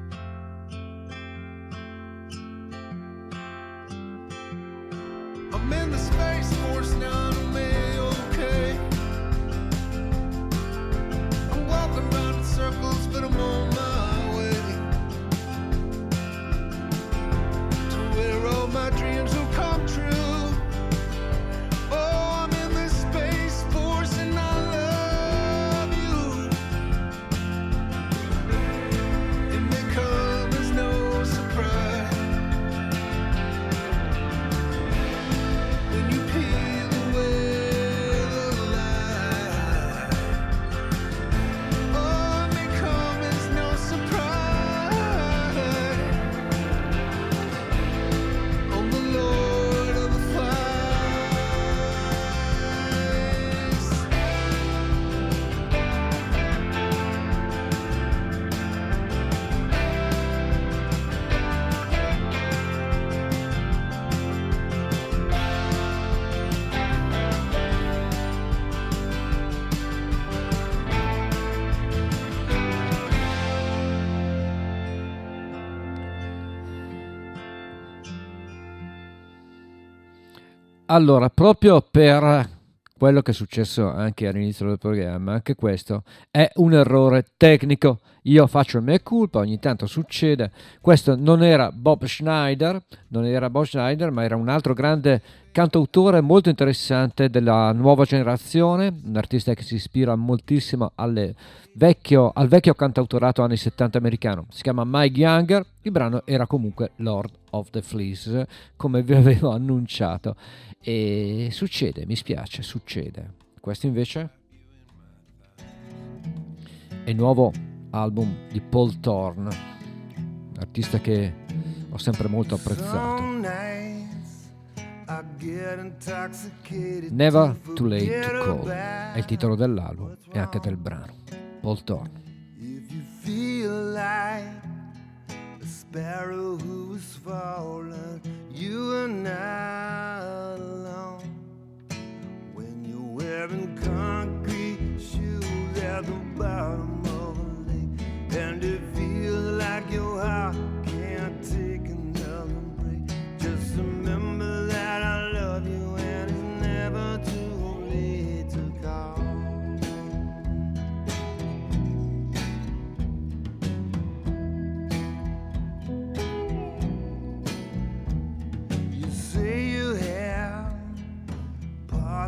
Allora, proprio per quello che è successo anche all'inizio del programma, anche questo è un errore tecnico. Io faccio il mea culpa, ogni tanto succede. Questo non era Bob Schneider, non era Bob Schneider, ma era un altro grande cantautore molto interessante della nuova generazione, un artista che si ispira moltissimo vecchio, al vecchio cantautorato anni 70 americano. Si chiama Mike Younger, il brano era comunque Lord of the Fleas, come vi avevo annunciato. E succede, mi spiace, succede. Questo invece è il nuovo album di Paul Thorne, artista che ho sempre molto apprezzato. Never Too Late to Call è il titolo dell'album e anche del brano. Paul Thorne. If you feel like a sparrow who is fallen, you are not alone. When you're wearing concrete shoes at the bottom of a lake, and it feels like your heart can't take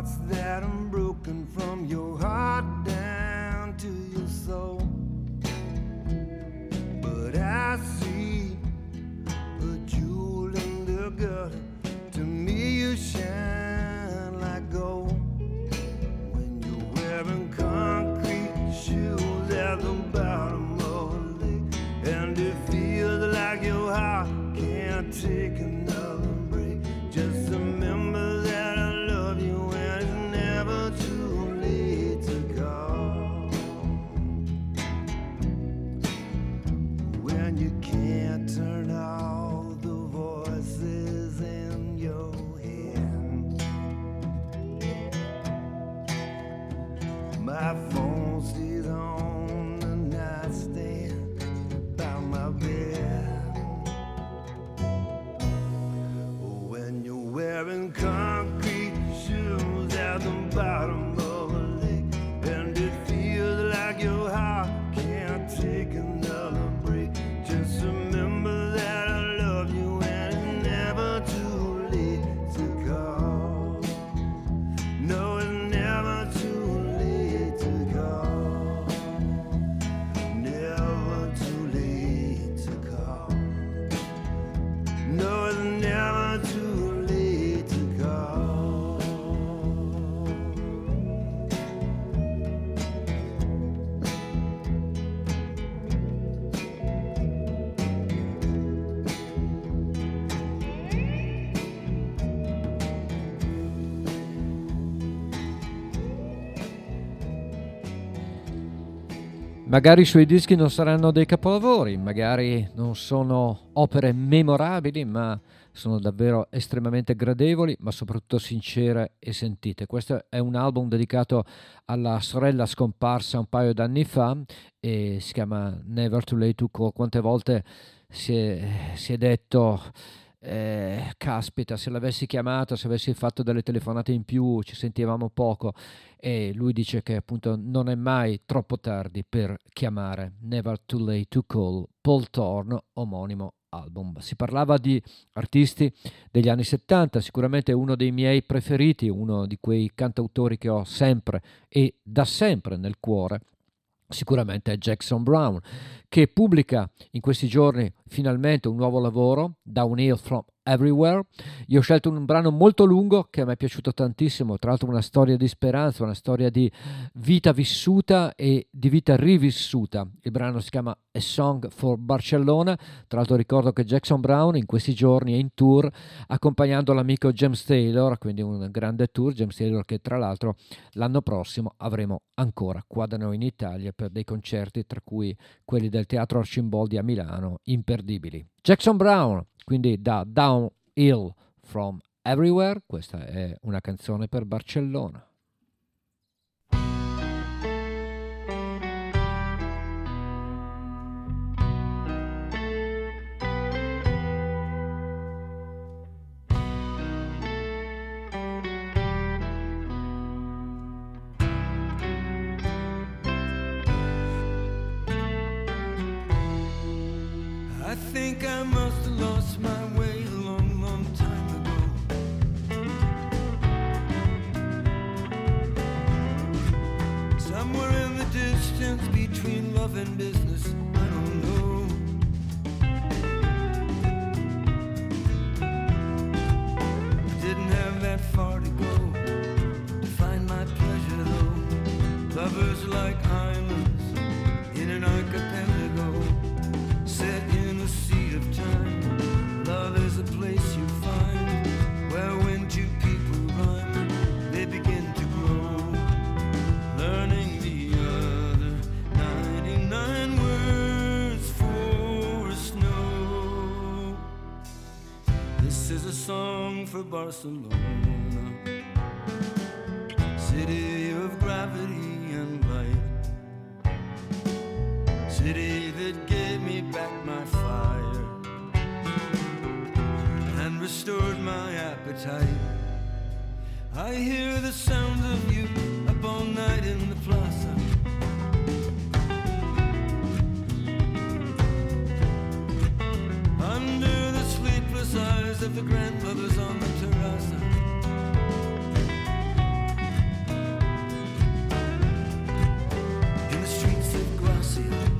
parts that are broken from your heart down to your soul. But I see a jewel in the gutter. To me, you shine like gold. When you're wearing concrete shoes at the bottom of a lake, and it feels like your heart can't take another Magari i suoi dischi non saranno dei capolavori, magari non sono opere memorabili, ma sono davvero estremamente gradevoli, ma soprattutto sincere e sentite. Questo è un album dedicato alla sorella scomparsa un paio d'anni fa e si chiama Never Too Late to Call. Quante volte si è, si è detto eh, caspita, se l'avessi chiamato, se avessi fatto delle telefonate in più, ci sentivamo poco. E lui dice che appunto non è mai troppo tardi per chiamare Never Too Late to Call Paul Thorne, omonimo album. Si parlava di artisti degli anni 70, sicuramente uno dei miei preferiti, uno di quei cantautori che ho sempre e da sempre nel cuore. Sicuramente è Jackson Brown, che pubblica in questi giorni finalmente un nuovo lavoro, Downhill from Everywhere. Io ho scelto un brano molto lungo che me è piaciuto tantissimo, tra l'altro una storia di speranza, una storia di vita vissuta e di vita rivissuta. Il brano si chiama A Song for Barcellona, tra l'altro ricordo che Jackson Brown in questi giorni è in tour accompagnando l'amico James Taylor, quindi un grande tour, James Taylor che tra l'altro l'anno prossimo avremo ancora qua da noi in Italia per dei concerti, tra cui quelli del Teatro Arcimboldi a Milano, imperdibili. Jackson Brown, quindi da Downhill from Everywhere, questa è una canzone per Barcellona. loving business. I don't know. I didn't have that far to go to find my pleasure, though. Lovers like for Barcelona, city of gravity and light, city that gave me back my fire and restored my appetite. I hear the sound of you up all night in the plaza. sighs of the grandmothers on the terrace. In the streets of Gracia.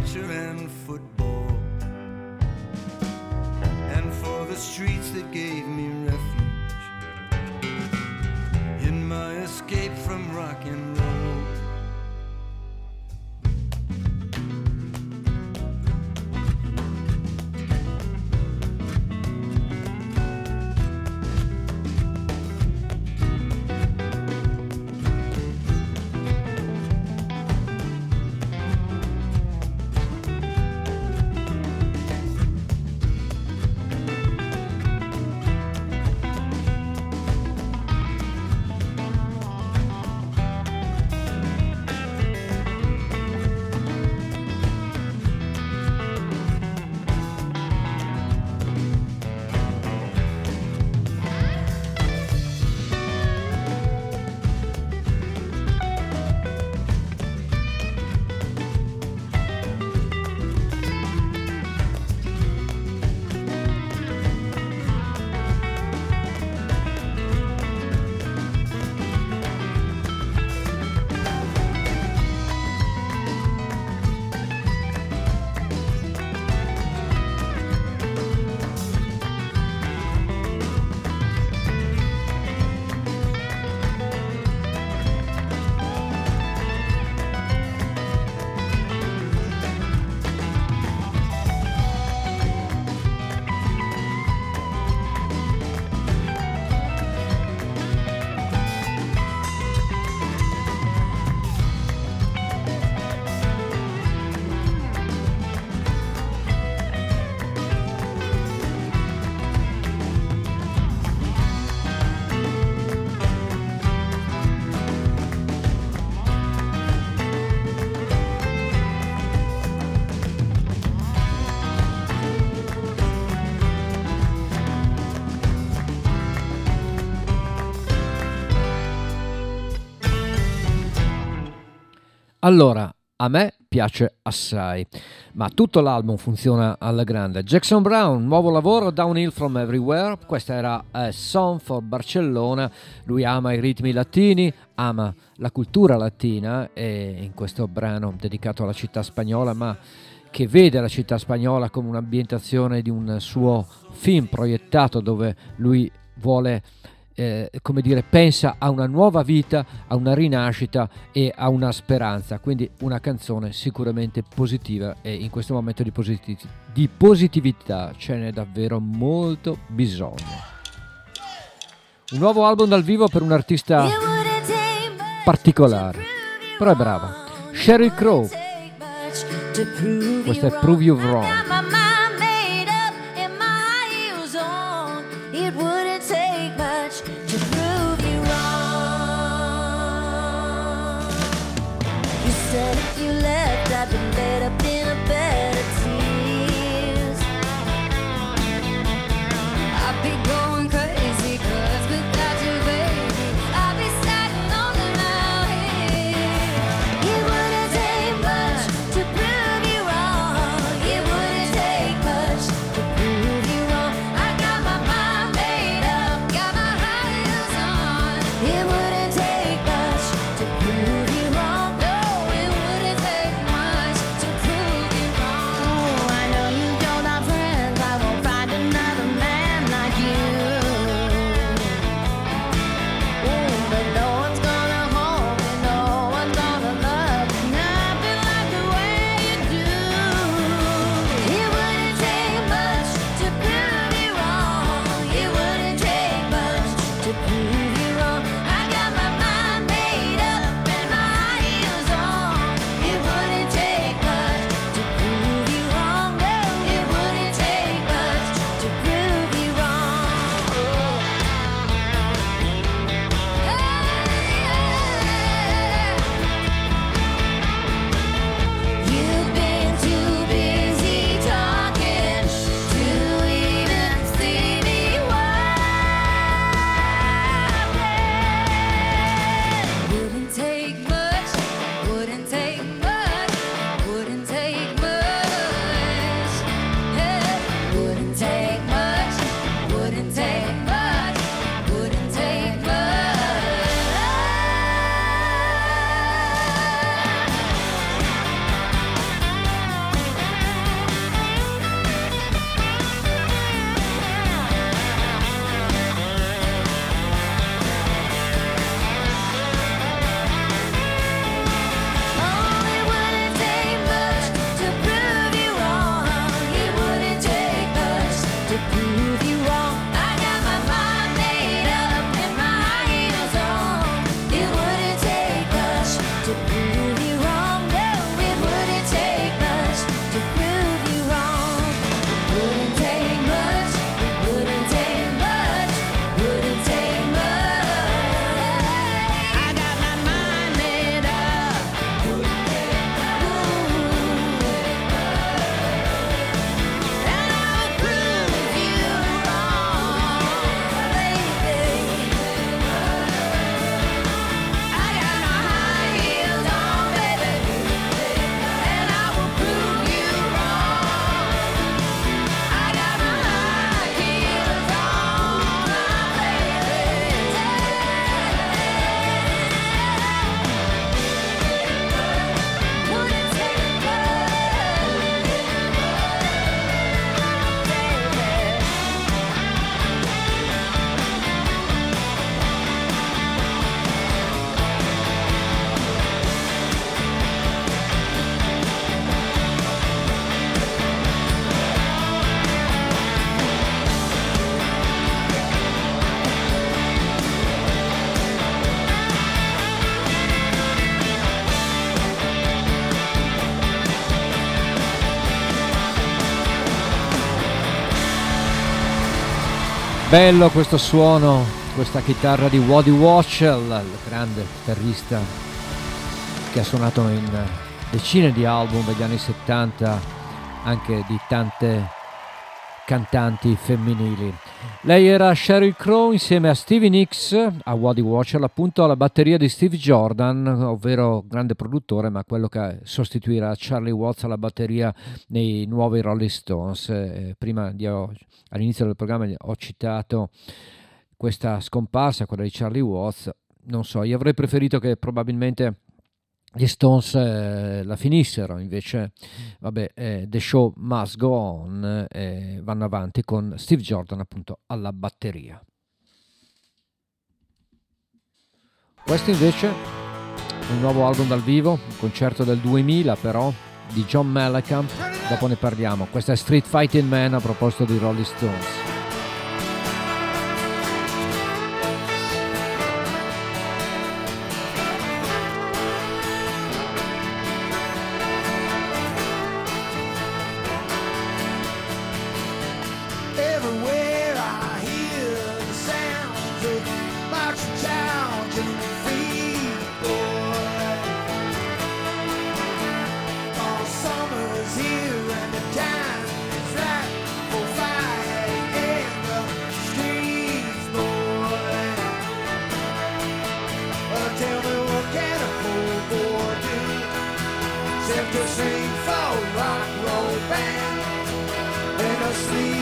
picturing Allora, a me piace assai, ma tutto l'album funziona alla grande. Jackson Brown, nuovo lavoro, Downhill from Everywhere, questa era A Song for Barcellona, lui ama i ritmi latini, ama la cultura latina e in questo brano dedicato alla città spagnola, ma che vede la città spagnola come un'ambientazione di un suo film proiettato dove lui vuole eh, come dire, pensa a una nuova vita, a una rinascita e a una speranza. Quindi una canzone sicuramente positiva e in questo momento di, positiv- di positività ce n'è davvero molto bisogno. Un nuovo album dal vivo per un artista particolare, però è brava. Sheryl Crow. Questa è Prove You Wrong. Bello questo suono, questa chitarra di Waddy Watchell, il grande chitarrista che ha suonato in decine di album degli anni 70, anche di tante cantanti femminili. Lei era Sheryl Crow insieme a Stevie Nicks, a Waddy Watcher, appunto alla batteria di Steve Jordan, ovvero grande produttore, ma quello che sostituirà Charlie Watts alla batteria nei nuovi Rolling Stones. Eh, prima di, all'inizio del programma ho citato questa scomparsa, quella di Charlie Watts. Non so, io avrei preferito che probabilmente gli Stones eh, la finissero, invece vabbè, eh, The Show Must Go On eh, vanno avanti con Steve Jordan appunto alla batteria. Questo invece è un nuovo album dal vivo, un concerto del 2000 però di John Mellencamp, dopo ne parliamo. Questa è Street Fighting Man a proposito di Rolling Stones. In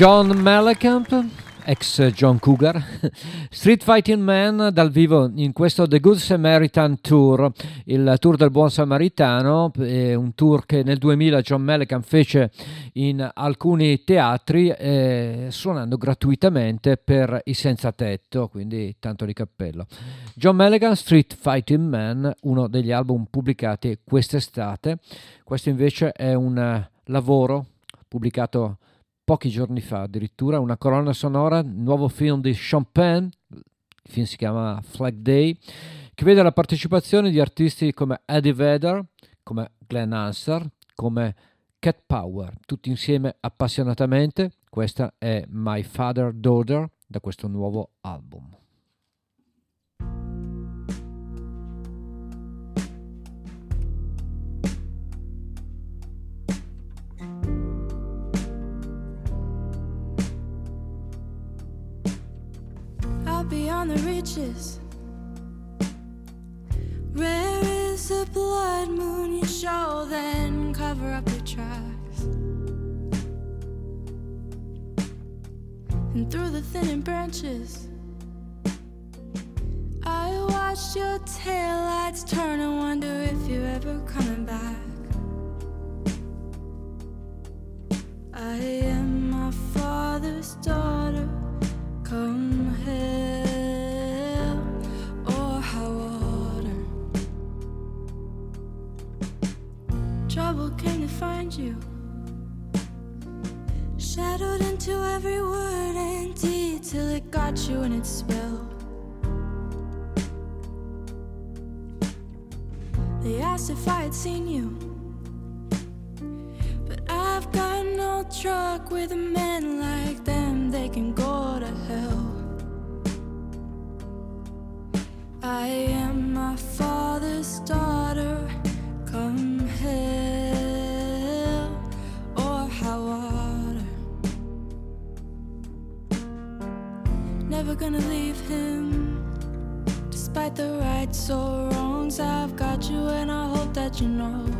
John Mellencamp, ex John Cougar, Street Fighting Man dal vivo in questo The Good Samaritan Tour, il tour del buon samaritano, è un tour che nel 2000 John Mellencamp fece in alcuni teatri eh, suonando gratuitamente per i senza tetto, quindi tanto di cappello. John Mellencamp, Street Fighting Man, uno degli album pubblicati quest'estate, questo invece è un eh, lavoro pubblicato pochi giorni fa addirittura una colonna sonora, nuovo film di Penn, il film si chiama Flag Day, che vede la partecipazione di artisti come Eddie Vedder, come Glenn Hansard, come Cat Power, tutti insieme appassionatamente. Questa è My Father Daughter da questo nuovo album. Beyond the reaches. Rare is the blood moon you show, then cover up your tracks. And through the thinning branches, I watched your taillights turn and wonder if you're ever coming back. I am my father's daughter. Come hell or oh, high water. Trouble came to find you. Shadowed into every word and deed. till it got you in its spell. They asked if I had seen you. But I've got no truck with men like gonna leave him. Despite the rights or wrongs, I've got you, and I hope that you know.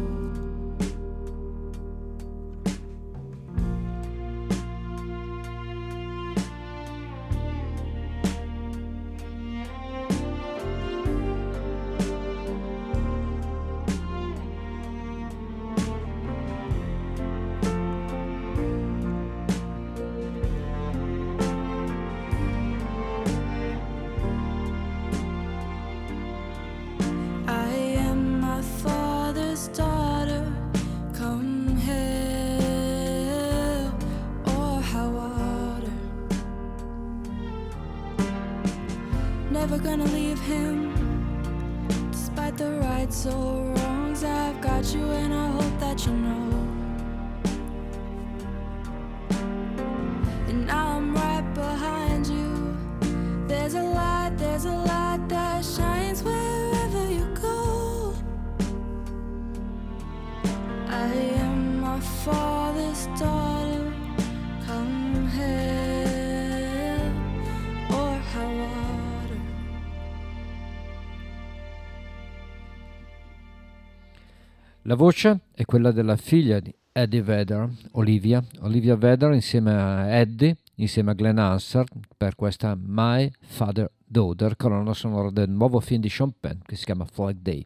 Voce è quella della figlia di Eddie Vedder, Olivia. Olivia Vedder insieme a Eddie, insieme a Glenn Hansard per questa My Father Daughter, colonna sonora del nuovo film di Sean Penn che si chiama Flag Day.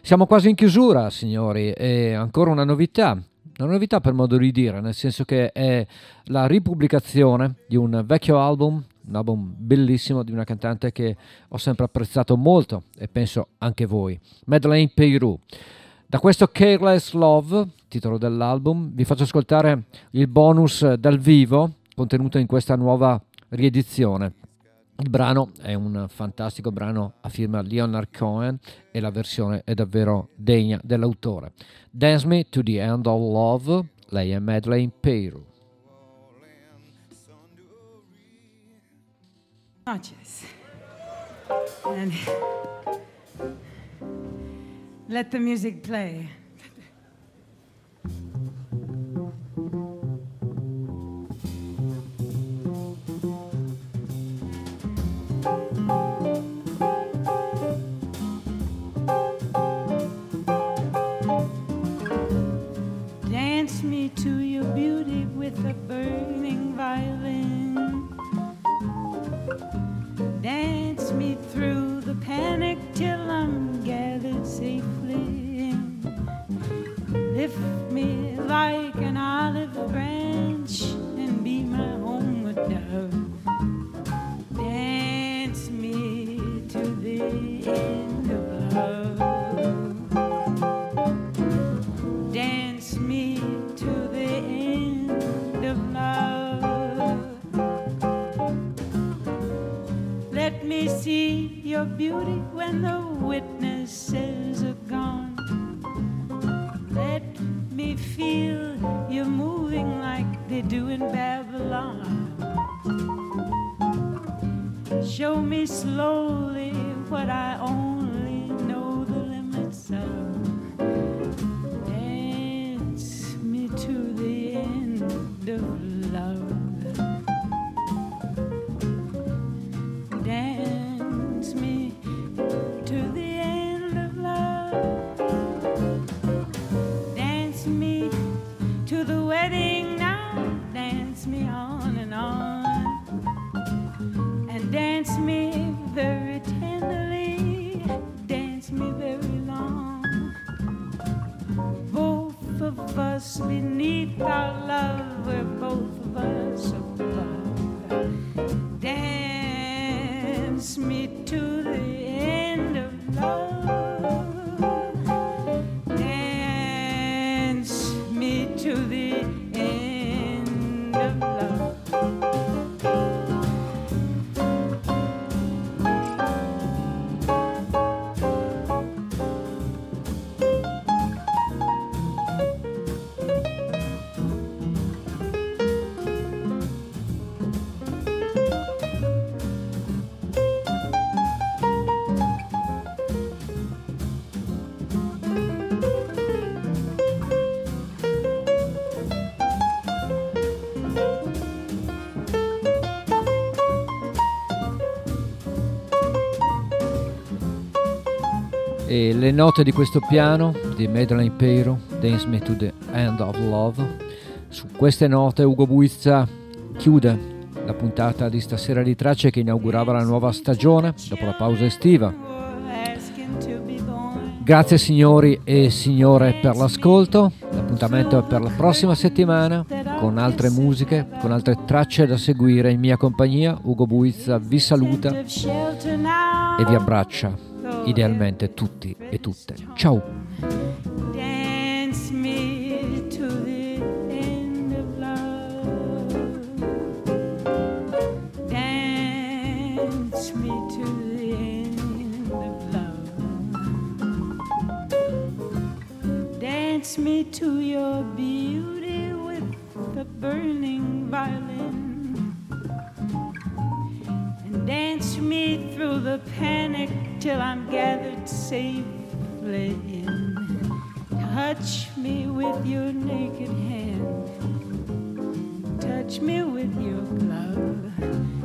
Siamo quasi in chiusura, signori, e ancora una novità. Una novità per modo di dire, nel senso che è la ripubblicazione di un vecchio album, un album bellissimo di una cantante che ho sempre apprezzato molto e penso anche voi, Madeleine Peyrou. Da questo Careless Love, titolo dell'album, vi faccio ascoltare il bonus dal vivo contenuto in questa nuova riedizione. Il brano è un fantastico brano a firma Leonard Cohen e la versione è davvero degna dell'autore. Dance Me to the End of Love, lei è Madeleine Peyrou. Conscious. And let the music play. Dance me to your beauty with a burning violin. Dance me through the panic till I'm gathered safely in. Lift me like an olive branch and be my homeward dove. Dance me to the end of love. Dance me to the end of love. Let me see your beauty when the witnesses are feel you're moving like they do in Babylon. Show me slowly what I only know the limits of. 감사합니다. Le note di questo piano di Madeleine Peiro, Dance Me to the End of Love. Su queste note Ugo Buizza chiude la puntata di stasera di tracce che inaugurava la nuova stagione dopo la pausa estiva. Grazie signori e signore per l'ascolto. L'appuntamento è per la prossima settimana con altre musiche, con altre tracce da seguire in mia compagnia. Ugo Buizza vi saluta e vi abbraccia idealmente tutti e tutte. Ciao! Dance me to your beauty with the burning violin. And dance me through the panic till I'm gathered safely in. Touch me with your naked hand. Touch me with your glove.